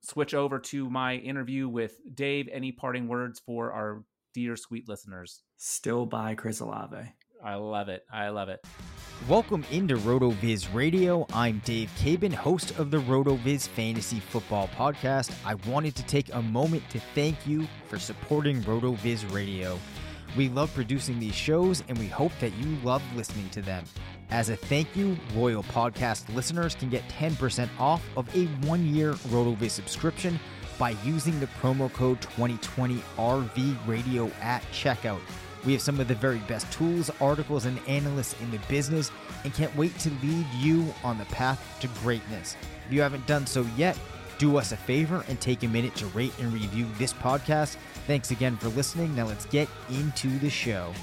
A: switch over to my interview with Dave, any parting words for our dear sweet listeners?
B: Still buy Chris Olave.
A: I love it. I love it.
C: Welcome into RotoViz Radio. I'm Dave Caban, host of the RotoViz Fantasy Football Podcast. I wanted to take a moment to thank you for supporting RotoViz Radio. We love producing these shows and we hope that you love listening to them. As a thank you, loyal podcast listeners can get 10% off of a one year RotoViz subscription by using the promo code 2020RV Radio at checkout. We have some of the very best tools, articles, and analysts in the business and can't wait to lead you on the path to greatness. If you haven't done so yet, do us a favor and take a minute to rate and review this podcast. Thanks again for listening. Now let's get into the show.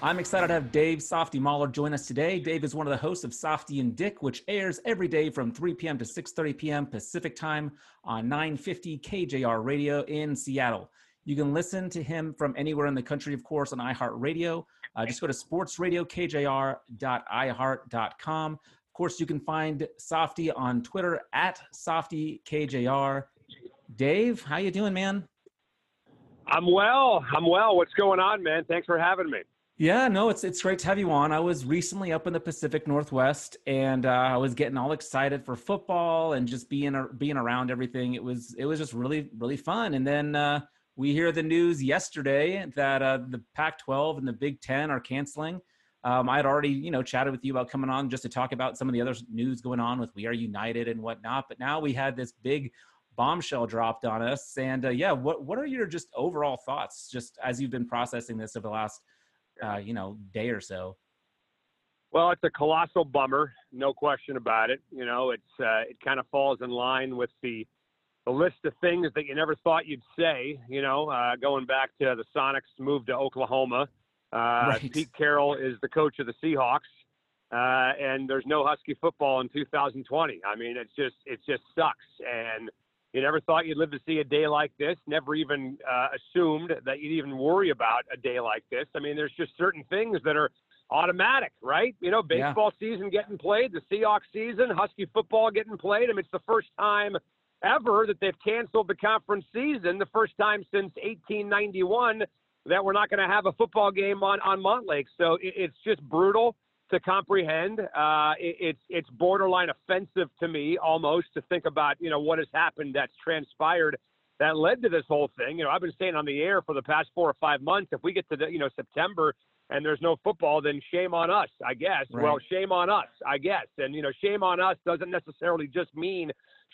A: I'm excited to have Dave Softy Mahler join us today. Dave is one of the hosts of Softy and Dick, which airs every day from 3 p.m. to 6:30 p.m. Pacific time on 950 KJR Radio in Seattle. You can listen to him from anywhere in the country, of course, on iHeartRadio. Uh, just go to sportsradiokjr.iheart.com. Of course, you can find Softy on Twitter at SoftyKJR. Dave, how you doing, man?
D: I'm well. I'm well. What's going on, man? Thanks for having me.
A: Yeah, no, it's it's great to have you on. I was recently up in the Pacific Northwest, and uh, I was getting all excited for football and just being being around everything. It was it was just really really fun. And then uh, we hear the news yesterday that uh, the Pac-12 and the Big Ten are canceling. Um, I had already, you know, chatted with you about coming on just to talk about some of the other news going on with We Are United and whatnot. But now we had this big bombshell dropped on us. And uh, yeah, what what are your just overall thoughts, just as you've been processing this over the last, uh, you know, day or so?
D: Well, it's a colossal bummer, no question about it. You know, it's uh, it kind of falls in line with the the list of things that you never thought you'd say. You know, uh, going back to the Sonics move to Oklahoma uh, right. Pete Carroll is the coach of the Seahawks, uh, and there's no Husky football in 2020. I mean, it's just it just sucks, and you never thought you'd live to see a day like this. Never even uh, assumed that you'd even worry about a day like this. I mean, there's just certain things that are automatic, right? You know, baseball yeah. season getting played, the Seahawks season, Husky football getting played. I mean, it's the first time ever that they've canceled the conference season, the first time since 1891 that we're not going to have a football game on on Montlake. So it, it's just brutal to comprehend. Uh, it, it's it's borderline offensive to me almost to think about you know what has happened that's transpired that led to this whole thing. You know, I've been saying on the air for the past four or five months, if we get to the, you know September and there's no football, then shame on us, I guess.
A: Right.
D: Well, shame on us, I guess. And you know, shame on us doesn't necessarily just mean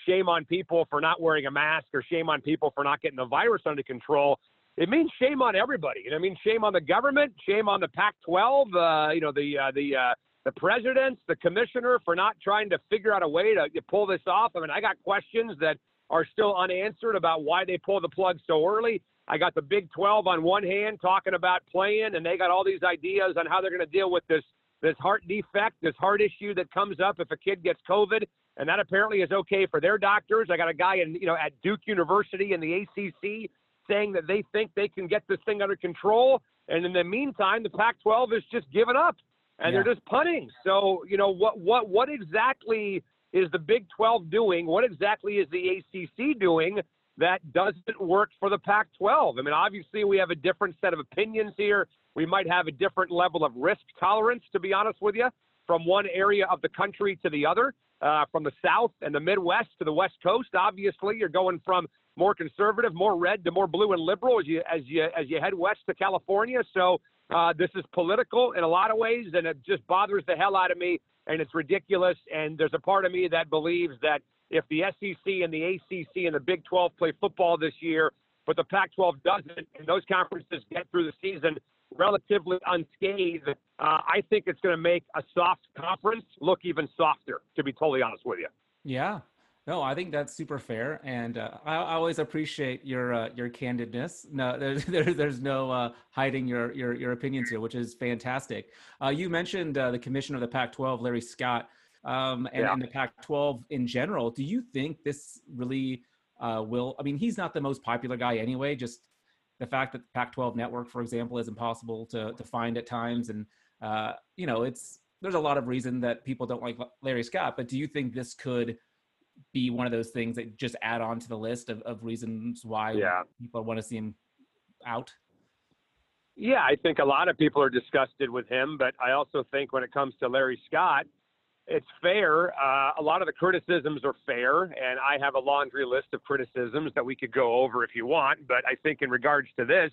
D: shame on people for not wearing a mask or shame on people for not getting the virus under control. It means shame on everybody. Know, I mean, shame on the government, shame on the Pac-12, uh, you know, the uh, the uh, the presidents, the commissioner for not trying to figure out a way to, to pull this off. I mean, I got questions that are still unanswered about why they pull the plug so early. I got the Big 12 on one hand talking about playing, and they got all these ideas on how they're going to deal with this this heart defect, this heart issue that comes up if a kid gets COVID, and that apparently is okay for their doctors. I got a guy in you know at Duke University in the ACC saying that they think they can get this thing under control, and in the meantime, the Pac-12 is just giving up and
A: Yeah.
D: they're just punting. So you know what what what exactly is the Big 12 doing? What exactly is the ACC doing that doesn't work for the Pac 12? I mean, obviously, we have a different set of opinions here. We might have a different level of risk tolerance, to be honest with you, from one area of the country to the other, uh, from the South and the Midwest to the West Coast. Obviously, you're going from more conservative, more red to more blue and liberal as you as you as you head west to California. So uh, this is political in a lot of ways, and it just bothers the hell out of me, and it's ridiculous. And there's a part of me that believes that if the SEC and the ACC and the Big 12 play football this year, but the Pac 12 doesn't, and those conferences get through the season relatively unscathed, uh, I think it's going to make a soft conference look even softer, to be totally honest with you.
A: Yeah. No, I think that's super fair, and uh, I, I always appreciate your uh, your candidness. No, [laughs] there's there's, there's no uh, hiding your, your your opinions here, which is fantastic. Uh, you mentioned uh, the commissioner of the Pac-12, Larry Scott, um, and,
D: Yeah.
A: and the Pac-12 in general. Do you think this really uh, will? I mean, he's not the most popular guy anyway. Just the fact that the Pac-12 network, for example, is impossible to to find at times, and uh, you know, it's there's a lot of reason that people don't like Larry Scott. But do you think this could be one of those things that just add on to the list of, of reasons why
D: Yeah.
A: people want to see him out?
D: Yeah, I think a lot of people are disgusted with him, but I also think when it comes to Larry Scott, it's fair. Uh, a lot of the criticisms are fair, and I have a laundry list of criticisms that we could go over if you want. But I think in regards to this,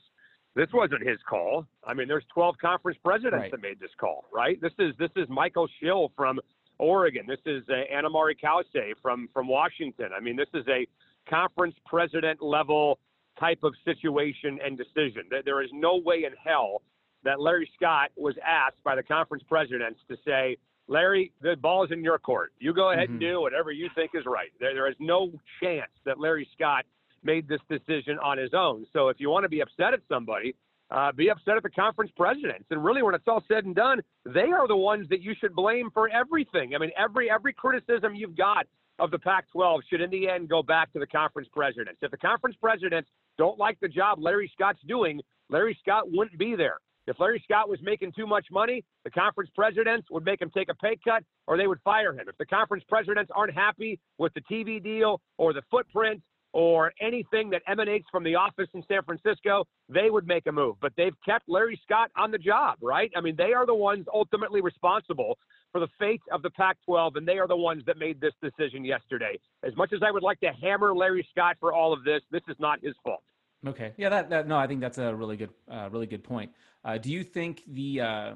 D: this wasn't his call. I mean, there's 12 conference presidents
A: Right.
D: that made this call, right? This is this is Michael Schill from Oregon. This is uh, Ana Mari Cauce from from Washington. I mean, this is a conference president level type of situation and decision. There- There is no way in hell that Larry Scott was asked by the conference presidents to say, Larry, the ball's in your court. You go ahead and
A: Mhm.
D: do whatever you think is right. There, there is no chance that Larry Scott made this decision on his own. So if you want to be upset at somebody, uh, be upset at the conference presidents. And really, when it's all said and done, they are the ones that you should blame for everything. I mean, every every criticism you've got of the Pac-12 should, in the end, go back to the conference presidents. If the conference presidents don't like the job Larry Scott's doing, Larry Scott wouldn't be there. If Larry Scott was making too much money, the conference presidents would make him take a pay cut or they would fire him. If the conference presidents aren't happy with the TV deal or the footprint or anything that emanates from the office in San Francisco, they would make a move. But they've kept Larry Scott on the job, right? I mean, they are the ones ultimately responsible for the fate of the Pac 12, and they are the ones that made this decision yesterday. As much as I would like to hammer Larry Scott for all of this, this is not his fault.
A: Okay. Yeah. That, that no, I think that's a really good, uh, really good point. Uh, do you think the uh,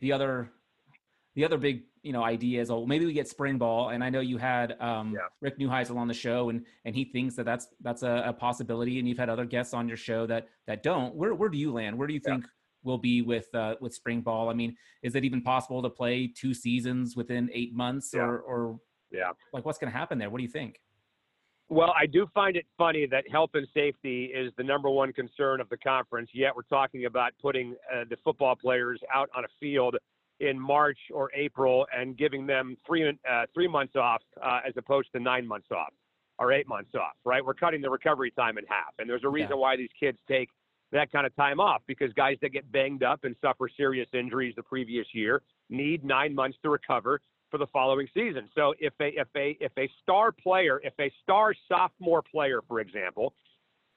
A: the other the other big you know ideas. oh maybe we get spring ball and I know you had um,
D: Yeah.
A: Rick Neuheisel on the show and and he thinks that that's that's a, a possibility and you've had other guests on your show that that don't. Where where do you land? Where do you
D: Yeah.
A: think will be with uh, with spring ball? I mean, is it even possible to play two seasons within eight months
D: Yeah.
A: or or
D: Yeah.
A: like what's going to happen there? What do you think?
D: Well, I do find it funny that health and safety is the number one concern of the conference, yet we're talking about putting uh, the football players out on a field in March or April and giving them three uh, three months off uh, as opposed to nine months off or eight months off. Right? We're cutting the recovery time in half, and there's a reason
A: Yeah.
D: why these kids take that kind of time off because guys that get banged up and suffer serious injuries the previous year need nine months to recover for the following season. So if a if a if a star player, if a star sophomore player, for example,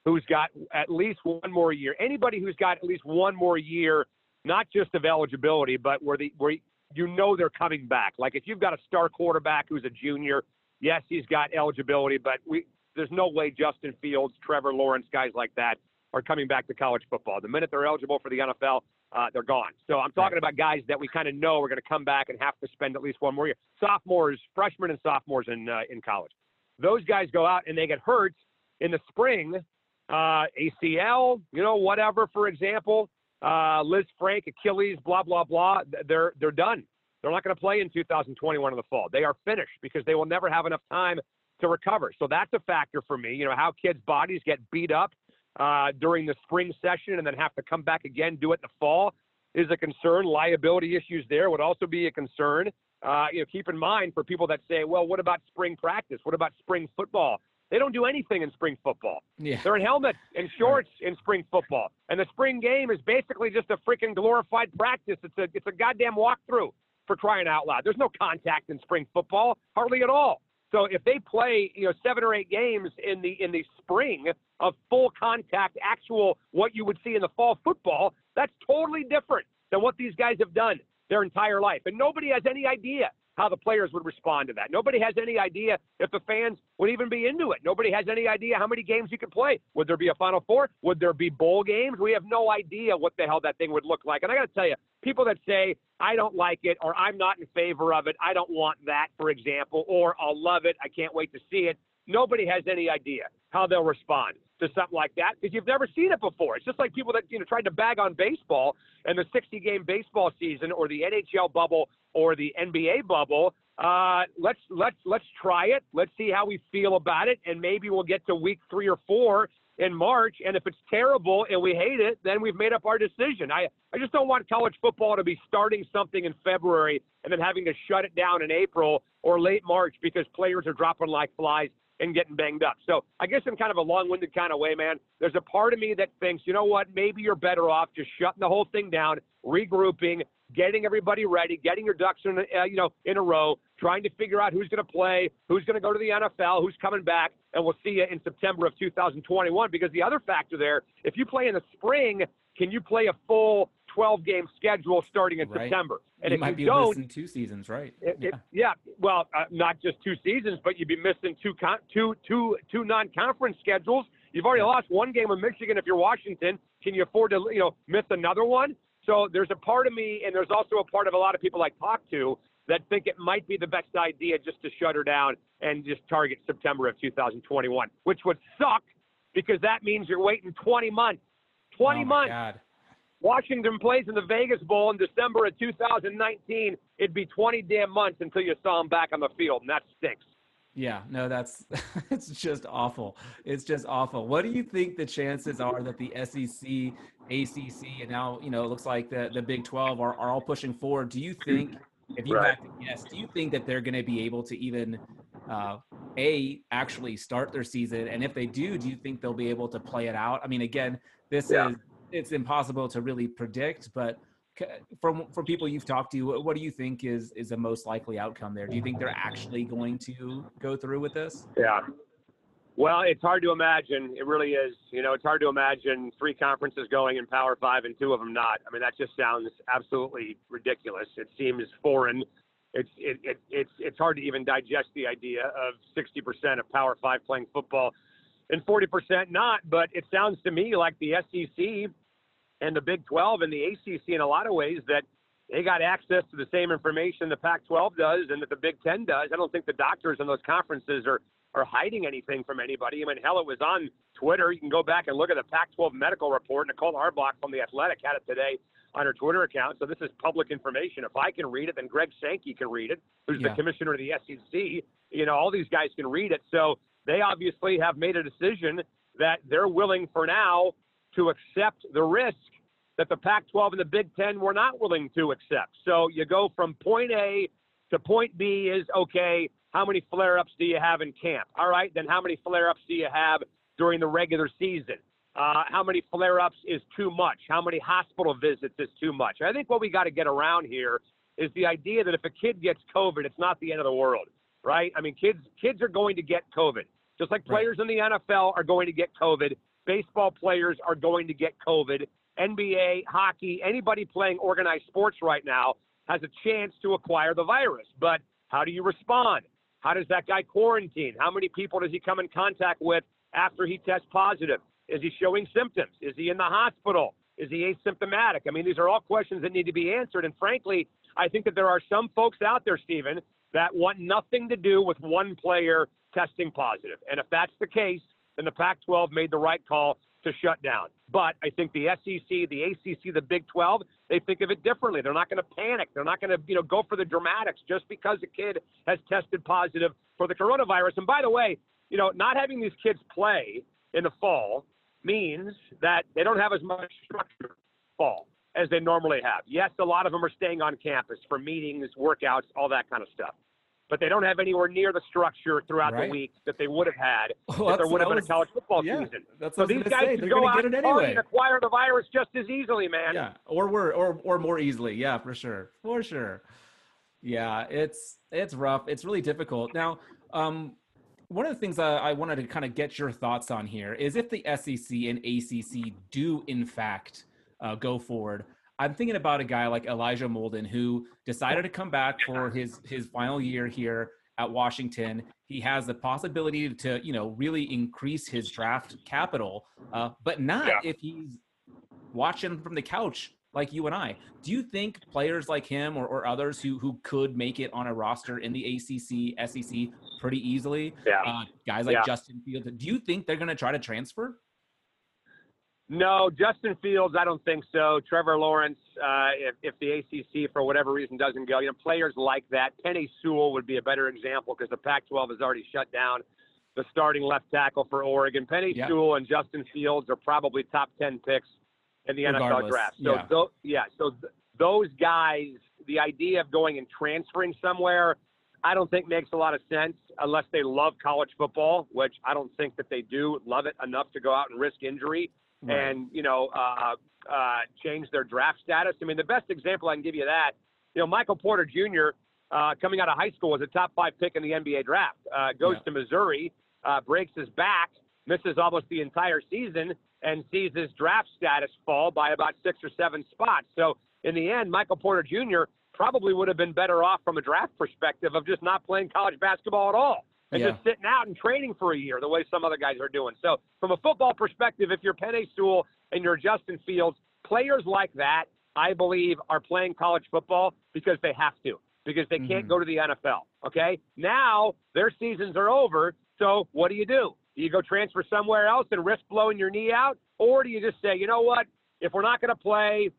D: who's got at least one more year, anybody who's got at least one more year, not just of eligibility, but where the where you know they're coming back. Like if you've got a star quarterback who's a junior, yes, he's got eligibility, but we there's no way Justin Fields, Trevor Lawrence, guys like that are coming back to college football. The minute they're eligible for the NFL, uh, they're gone. So I'm talking about guys that we kind of know are going to come back and have to spend at least one more year. Sophomores, freshmen, and sophomores in uh, in college. Those guys go out and they get hurt in the spring, uh, ACL, you know, whatever. For example, uh, Frank, Achilles, blah blah blah. They're they're done. They're not going to play in 2021 in the fall. They are finished because they will never have enough time to recover. So that's a factor for me. You know how kids' bodies get beat up uh, during the spring session and then have to come back again, do it in the fall, is a concern. Liability issues there would also be a concern. Uh, you know, keep in mind for people that say, well, what about spring practice? What about spring football? They don't do anything in spring football.
A: Yeah.
D: They're in helmets and shorts in spring football. And the spring game is basically just a freaking glorified practice. It's a it's a goddamn walkthrough for crying out loud. There's no contact in spring football, hardly at all. So if they play, you know, seven or eight games in the in the spring of full contact, actual what you would see in the fall football, that's totally different than what these guys have done their entire life. And nobody has any idea how the players would respond to that. Nobody has any idea if the fans would even be into it. Nobody has any idea how many games you could play. Would there be a Final Four? Would there be bowl games? We have no idea what the hell that thing would look like. And I got to tell you, people that say, I don't like it or I'm not in favor of it, I don't want that, for example, or I'll love it, I can't wait to see it. Nobody has any idea how they'll respond to something like that because you've never seen it before. It's just like people that you know tried to bag on baseball and the 60 game baseball season or the NHL bubble or the NBA bubble. Uh, let's let's let's try it. Let's see how we feel about it, and maybe we'll get to week three or four in March. And if it's terrible and we hate it, then we've made up our decision. I I just don't want college football to be starting something in February and then having to shut it down in April or late March because players are dropping like flies and getting banged up. So I guess in kind of a long-winded kind of way, man, there's a part of me that thinks, you know what, maybe you're better off just shutting the whole thing down, regrouping, getting everybody ready, getting your ducks in, uh, you know, in a row, trying to figure out who's going to play, who's going to go to the NFL, who's coming back, and we'll see you in September of 2021. Because the other factor there, if you play in the spring, can you play a full 12 game schedule starting in
A: Right.
D: September? And
A: you
D: if
A: might
D: you
A: be
D: don't,
A: missing two seasons, right?
D: it,
A: yeah.
D: it, yeah, well, uh, not just two seasons, but you'd be missing two con- two two two non-conference schedules. You've already lost one game with Michigan. If you're Washington, can you afford to you know miss another one? So there's a part of me, and there's also a part of a lot of people I talk to that think it might be the best idea just to shut her down and just target September of 2021, which would suck because that means you're waiting 20 months. 20
A: oh my
D: months.
A: God.
D: Washington plays in the Vegas Bowl in December of 2019. It'd be 20 damn months until you saw him back on the field, and that stinks.
A: Yeah, no, that's [laughs] it's just awful. It's just awful. What do you think the chances are that the SEC, ACC, and now you know it looks like the the Big Twelve are, are all pushing forward? Do you think, if you
D: Right.
A: had to guess, do you think that they're going to be able to even uh, a actually start their season, and if they do, do you think they'll be able to play it out? I mean, again, this
D: Yeah.
A: is it's impossible to really predict, but from from people you've talked to, what, do you think is is the most likely outcome there? Do you think they're actually going to go through with this?
D: Yeah. Well, it's hard to imagine. It really is. You know, it's hard to imagine three conferences going in Power Five and two of them not. I mean, that just sounds absolutely ridiculous. It seems foreign. It's it, it it's it's hard to even digest the idea of 60% of Power Five playing football and 40% not. But it sounds to me like the SEC and the Big 12 and the ACC in a lot of ways that they got access to the same information the Pac-12 does and that the Big 10 does. I don't think the doctors in those conferences are are hiding anything from anybody. I mean, hell, it was on Twitter. You can go back and look at the Pac-12 medical report. Nicole Auerbach from the Athletic had it today on her Twitter account. So this is public information. If I can read it, then Greg Sankey can read it, who's
A: Yeah.
D: the commissioner of the SEC. You know, all these guys can read it. So they obviously have made a decision that they're willing for now to accept the risk that the Pac 12 and the Big Ten were not willing to accept. So you go from point A to point B is okay, how many flare ups do you have in camp? All right, then how many flare ups do you have during the regular season? Uh, how many flare ups is too much? How many hospital visits is too much? I think what we got to get around here is the idea that if a kid gets COVID, it's not the end of the world, right? I mean, kids kids are going to get COVID, just like
A: Right.
D: players in the NFL are going to get COVID. Baseball players are going to get COVID. NBA, hockey, anybody playing organized sports right now has a chance to acquire the virus. But how do you respond? How does that guy quarantine? How many people does he come in contact with after he tests positive? Is he showing symptoms? Is he in the hospital? Is he asymptomatic? I mean, these are all questions that need to be answered. And frankly, I think that there are some folks out there, Stephen, that want nothing to do with one player testing positive. And if that's the case, then the Pac 12 made the right call to shut down. But I think the SEC, the ACC, the Big 12, they think of it differently. They're not going to panic. They're not going to, you know, go for the dramatics just because a kid has tested positive for the coronavirus. And by the way, you know, not having these kids play in the fall means that they don't have as much structure fall as they normally have. Yes, a lot of them are staying on campus for meetings, workouts, all that kind of stuff but they don't have anywhere near the structure throughout right. the week that they would have had [laughs] well, if there would have been a college football
A: yeah,
D: season.
A: That's
D: so these guys can go out anyway. and acquire the virus just as easily, man.
A: Yeah, or we're or or more easily. Yeah, for sure, for sure. Yeah, it's it's rough. It's really difficult. Now, um, one of the things I, I wanted to kind of get your thoughts on here is if the SEC and ACC do in fact uh, go forward I'm thinking about a guy like Elijah Molden who decided to come back for his his final year here at Washington. He has the possibility to, you know, really increase his draft capital, uh, but not yeah. if he's watching from the couch like you and I. Do you think players like him or, or others who who could make it on a roster in the ACC, SEC pretty easily,
D: yeah.
A: uh, guys like yeah. Justin Fields, do you think they're going to try to transfer?
D: No, Justin Fields, I don't think so. Trevor Lawrence, uh, if, if the ACC for whatever reason doesn't go, you know, players like that. Penei Sewell would be a better example because the Pac-12 has already shut down the starting left tackle for Oregon. Penei. Sewell and Justin Fields are probably top ten picks in the Regardless. NFL draft. So, yeah. Th- yeah, so th- those guys, the idea of going and transferring somewhere, I don't think makes a lot of sense unless they love college football, which I don't think that they do love it enough to go out and risk injury right. and you know uh, uh, change their draft status. I mean, the best example I can give you that, you know, Michael Porter Jr. Uh, coming out of high school was a top five pick in the NBA draft. Uh, goes yeah. to Missouri, uh, breaks his back, misses almost the entire season, and sees his draft status fall by about six or seven spots. So in the end, Michael Porter Jr. probably would have been better off from a draft perspective of just not playing college basketball at all and yeah. just sitting out and training for a year the way some other guys are doing. So, from a football perspective, if you're Penei Sewell and you're Justin Fields, players like that, I believe, are playing college football because they have to, because they can't mm-hmm. go to the NFL. Okay? Now their seasons are over. So, what do you do? Do you go transfer somewhere else and risk blowing your knee out? Or do you just say, you know what? If we're not going to play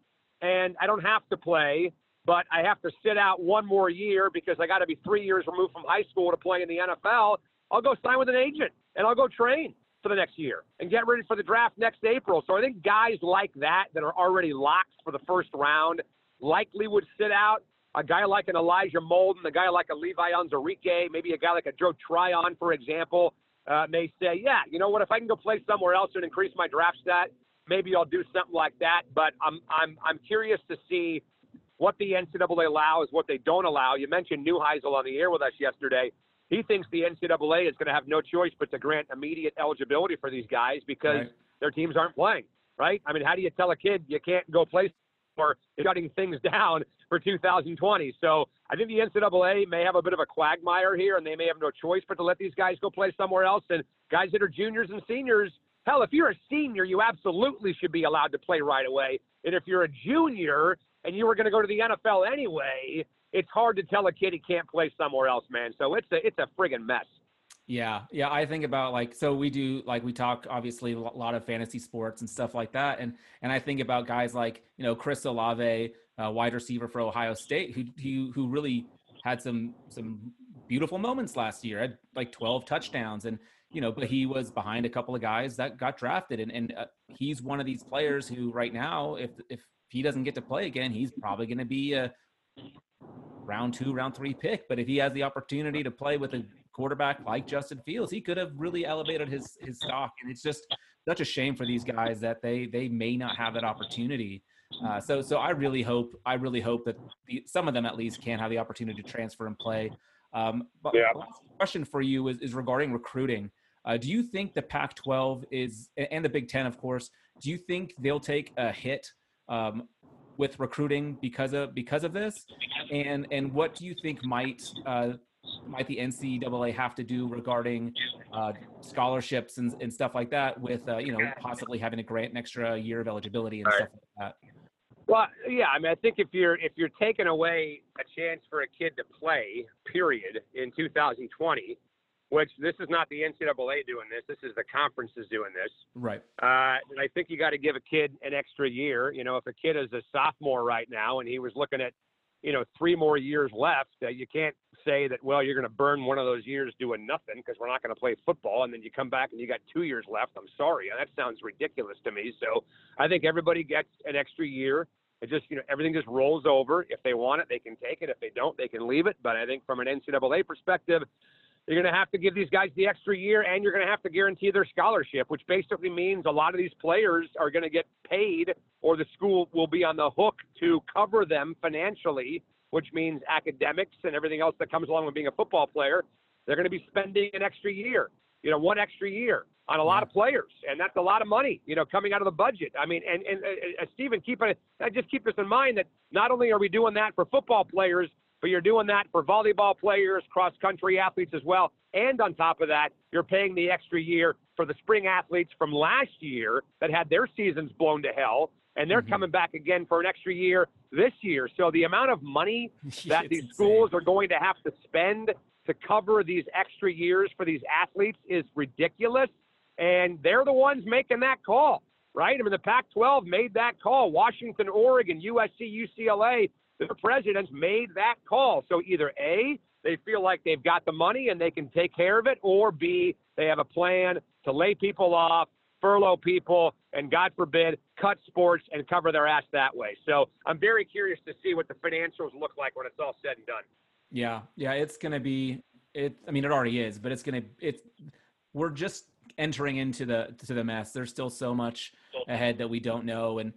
D: and I don't have to play, but I have to sit out one more year because I got to be three years removed from high school to play in the NFL. I'll go sign with an agent and I'll go train for the next year and get ready for the draft next April. So I think guys like that that are already locked for the first round likely would sit out. A guy like an Elijah Molden, a guy like a Levi Onwuzurike, maybe a guy like a Joe Tryon, for example, uh, may say, yeah, you know what? If I can go play somewhere else and increase my draft stat, maybe I'll do something like that. But I'm I'm I'm curious to see what the NCAA allows, is what they don't allow. You mentioned Neuheisel on the air with us yesterday. He thinks the NCAA is going to have no choice but to grant immediate eligibility for these guys because right. their teams aren't playing, right? I mean, how do you tell a kid you can't go play or shutting things [laughs] down for 2020? So I think the NCAA may have a bit of a quagmire here, and they may have no choice but to let these guys go play somewhere else. And guys that are juniors and seniors, hell, if you're a senior, you absolutely should be allowed to play right away. And if you're a junior, and you were going to go to the NFL anyway, it's hard to tell a kid he can't play somewhere else, man. So it's a it's a friggin' mess.
A: Yeah, yeah. I think about like so we do like we talk obviously a lot of fantasy sports and stuff like that, and and I think about guys like you know Chris Olave, uh, wide receiver for Ohio State, who who who really had some some beautiful moments last year, had like 12 touchdowns, and you know, but he was behind a couple of guys that got drafted, and and uh, he's one of these players who right now, if if he doesn't get to play again, he's probably going to be a round two, round three pick. But if he has the opportunity to play with a quarterback like Justin Fields, he could have really elevated his his stock. And it's just such a shame for these guys that they they may not have that opportunity. Uh, so so I really hope I really hope that the, some of them at least can have the opportunity to transfer and play. Um, but yeah. last question for you is, is regarding recruiting. Uh, do you think the Pac-12 is and the Big Ten, of course? Do you think they'll take a hit um, with recruiting because of because of this? And and what do you think might uh, might the NCAA have to do regarding uh, scholarships and, and stuff like that with, uh, you know, possibly having to grant an extra year of eligibility and stuff like that?
D: Well, yeah, I mean, I think if you're if you're taking away a chance for a kid to play, period, in 2020, which this is not the NCAA doing this, this is the conferences doing this.
A: Right.
D: Uh, and I think you got to give a kid an extra year. You know, if a kid is a sophomore right now and he was looking at, you know, three more years left, uh, you can't say that, well, you're going to burn one of those years doing nothing because we're not going to play football. And then you come back and you got two years left. I'm sorry. That sounds ridiculous to me. So I think everybody gets an extra year. It just, you know, everything just rolls over. If they want it, they can take it. If they don't, they can leave it. But I think from an NCAA perspective, you're going to have to give these guys the extra year and you're going to have to guarantee their scholarship, which basically means a lot of these players are going to get paid or the school will be on the hook to cover them financially, which means academics and everything else that comes along with being a football player. They're going to be spending an extra year, you know, one extra year on a lot of players, and that's a lot of money, you know, coming out of the budget. I mean, and and uh, uh, Stephen, keep it. Just keep this in mind that not only are we doing that for football players, but you're doing that for volleyball players, cross country athletes as well. And on top of that, you're paying the extra year for the spring athletes from last year that had their seasons blown to hell, and they're
A: Mhm.
D: coming back again for an extra year this year. So the amount of money [laughs] that these
A: insane.
D: schools are going to have to spend to cover these extra years for these athletes is ridiculous. And they're the ones making that call, right? I mean, the Pac 12 made that call. Washington, Oregon, USC, UCLA, their presidents made that call. So either A, they feel like they've got the money and they can take care of it, or B, they have a plan to lay people off, furlough people, and God forbid, cut sports and cover their ass that way. So I'm very curious to see what the financials look like when it's all said and done.
A: Yeah, yeah, it's gonna be it. I mean, it already is, but it's gonna it's. We're just entering into the to the mess. There's still so much ahead that we don't know, and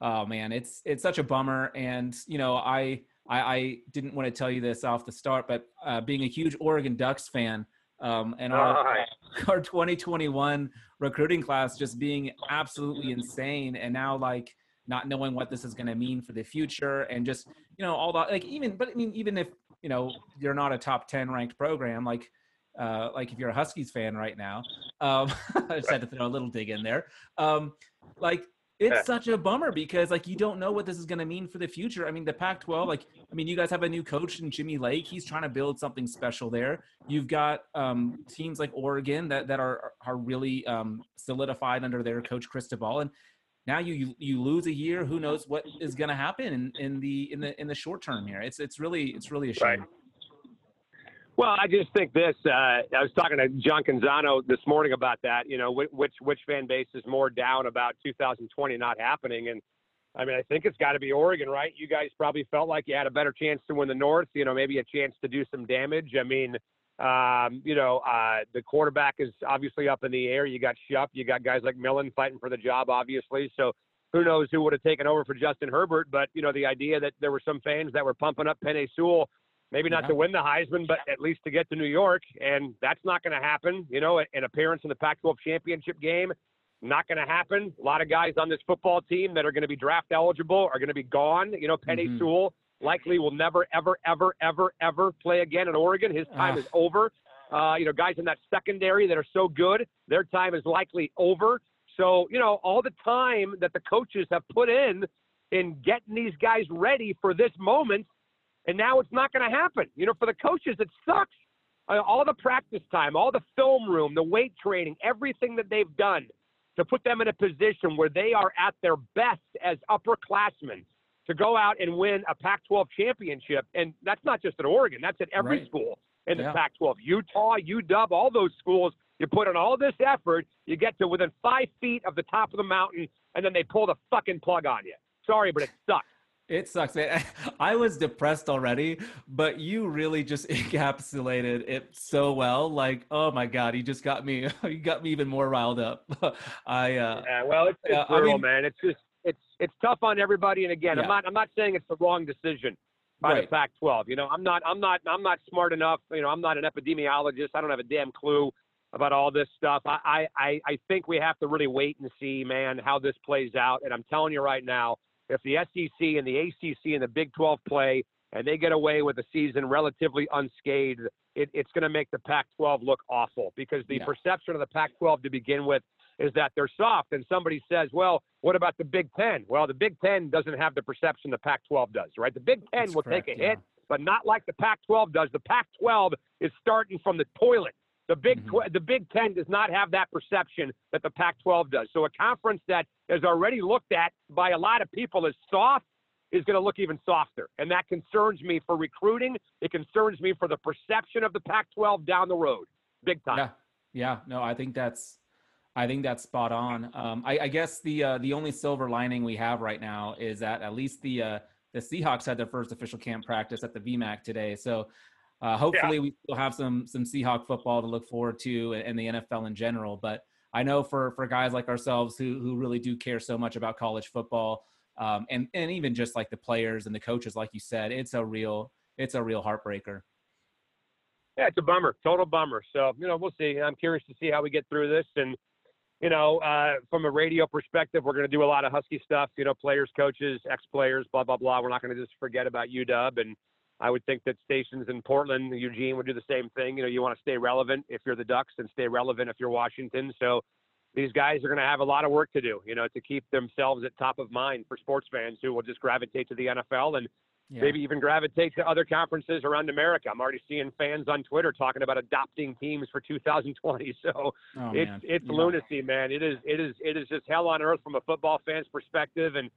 A: oh man, it's it's such a bummer. And you know, I I, I didn't want to tell you this off the start, but uh, being a huge Oregon Ducks fan, um, and our
D: right. [laughs]
A: our 2021 recruiting class just being absolutely insane and now like not knowing what this is going to mean for the future and just you know all that like even but i mean even if you know you're not a top 10 ranked program like uh like if you're a huskies fan right now um [laughs] i just had to throw a little dig in there um like it's such a bummer because like you don't know what this is going to mean for the future. I mean, the Pac-12, like I mean, you guys have a new coach in Jimmy Lake. He's trying to build something special there. You've got um, teams like Oregon that that are are really um, solidified under their coach Cristobal, and now you you, you lose a year. Who knows what is going to happen in, in the in the in the short term here? It's it's really it's really a shame.
D: Right. Well, I just think this. Uh, I was talking to John Canzano this morning about that. You know, which which fan base is more down about 2020 not happening? And I mean, I think it's got to be Oregon, right? You guys probably felt like you had a better chance to win the North. You know, maybe a chance to do some damage. I mean, um, you know, uh, the quarterback is obviously up in the air. You got Shough. You got guys like Millen fighting for the job, obviously. So who knows who would have taken over for Justin Herbert? But you know, the idea that there were some fans that were pumping up Penei Sewell maybe not
A: Yeah.
D: to win the Heisman, but at least to get to New York. And that's not going to happen. You know, an appearance in the Pac 12 championship game, not going to happen. A lot of guys on this football team that are going to be draft eligible are going to be gone. You know, Penei
A: Mhm.
D: Sewell likely will never, ever, ever, ever, ever play again in Oregon. His time
A: Ah.
D: is over. Uh, you know, guys in that secondary that are so good, their time is likely over. So, you know, all the time that the coaches have put in in getting these guys ready for this moment, and now it's not going to happen. You know, for the coaches, it sucks. Uh, all the practice time, all the film room, the weight training, everything that they've done to put them in a position where they are at their best as upperclassmen to go out and win a Pac 12 championship. And that's not just at Oregon, that's at every
A: Right.
D: school in the
A: Yeah.
D: Pac 12. Utah, UW, all those schools, you put in all this effort, you get to within five feet of the top of the mountain, and then they pull the fucking plug on you. Sorry, but it sucks.
A: It sucks. man. [laughs] I was depressed already, but you really just [laughs] encapsulated it so well. Like, oh my god, you just got me. [laughs] You got me even more riled up. I uh,
D: Yeah, well, it's, it's
A: I
D: brutal,
A: mean-
D: man. It's just it's it's tough on everybody. And again,
A: Yeah.
D: I'm not I'm not saying it's the wrong decision by
A: Right.
D: the Pac-12. You know, I'm not I'm not I'm not smart enough. You know, I'm not an epidemiologist. I don't have a damn clue about all this stuff. I I I, I think we have to really wait and see, man, how this plays out. And I'm telling you right now, if the SEC and the ACC and the Big 12 play and they get away with a season relatively unscathed, it, it's going to make the Pac 12 look awful because the
A: Yeah.
D: perception of the Pac 12 to begin with is that they're soft. And somebody says, well, what about the Big Ten? Well, the Big Ten doesn't have the perception the Pac 12 does, right? The Big Ten
A: That's
D: will
A: correct,
D: take a
A: yeah.
D: hit, but not like the Pac 12 does. The Pac 12 is starting from the toilet. The Big
A: Mhm.
D: tw- the Big Ten does not have that perception that the Pac-12 does. So a conference that is already looked at by a lot of people as soft is going to look even softer, and that concerns me for recruiting. It concerns me for the perception of the Pac-12 down the road, big time.
A: Yeah, yeah. No, I think that's, I think that's spot on. Um, I, I guess the uh, the only silver lining we have right now is that at least the uh, the Seahawks had their first official camp practice at the VMAC today. So uh, hopefully we still have some some Seahawk football to look forward to and, and the NFL in general. But I know for for guys like ourselves who who really do care so much about college football, um, and and even just like the players and the coaches, like you said, it's a real it's a real heartbreaker.
D: Yeah, it's a bummer, total bummer. So you know, we'll see. I'm curious to see how we get through this, and you know, uh, from a radio perspective, we're going to do a lot of Husky stuff. You know, players, coaches, ex-players, blah blah blah. We're not going to just forget about UW, and I would think that stations in Portland, Eugene would do the same thing. You know, you want to stay relevant if you're the Ducks, and stay relevant if you're Washington. So these guys are going to have a lot of work to do. You know, to keep themselves at top of mind for sports fans who will just gravitate to the NFL and
A: Yeah.
D: maybe even gravitate to other conferences around America. I'm already seeing fans on Twitter talking about adopting teams for 2020. [laughs] So
A: Oh,
D: it's
A: man.
D: it's
A: Yeah.
D: lunacy, man. It is it is it is just hell on earth from a football fan's perspective, and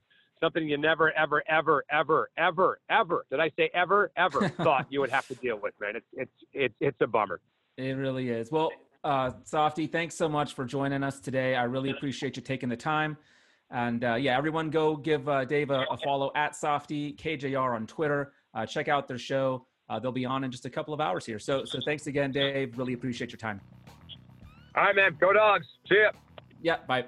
D: something you never ever ever ever ever ever did I say ever ever [laughs] thought you would have to deal with, man. It's it's it's it's a bummer.
A: It really is. Well, uh, Softy, thanks so much for joining us today. I really appreciate you taking the time. And uh, yeah, everyone go give uh, Dave a, a follow at Softy KJR on Twitter. Uh, check out their show. Uh, they'll be on in just a couple of hours here. So, so thanks again, Dave. Really appreciate your time.
D: All right, man. Go dogs. See ya.
A: Yeah, bye.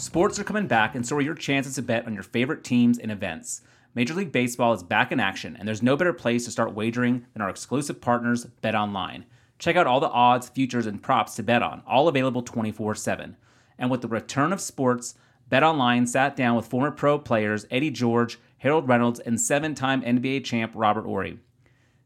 A: Sports are coming back, and so are your chances to bet on your favorite teams and events. Major League Baseball is back in action, and there's no better place to start wagering than our exclusive partners, BetOnline. Check out all the odds, futures, and props to bet on, all available 24 7. And with the return of sports, BetOnline sat down with former pro players Eddie George, Harold Reynolds, and seven time NBA champ Robert Horry.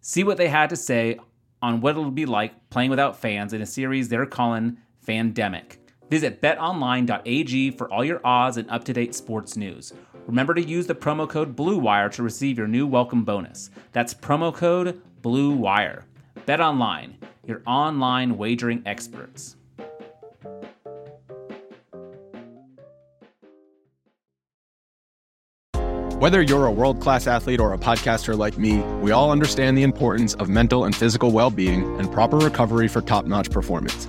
A: See what they had to say on what it'll be like playing without fans in a series they're calling Fandemic. Visit betonline.ag for all your odds and up to date sports news. Remember to use the promo code BLUEWIRE to receive your new welcome bonus. That's promo code BLUEWIRE. BetOnline, your online wagering experts.
E: Whether you're a world class athlete or a podcaster like me, we all understand the importance of mental and physical well being and proper recovery for top notch performance.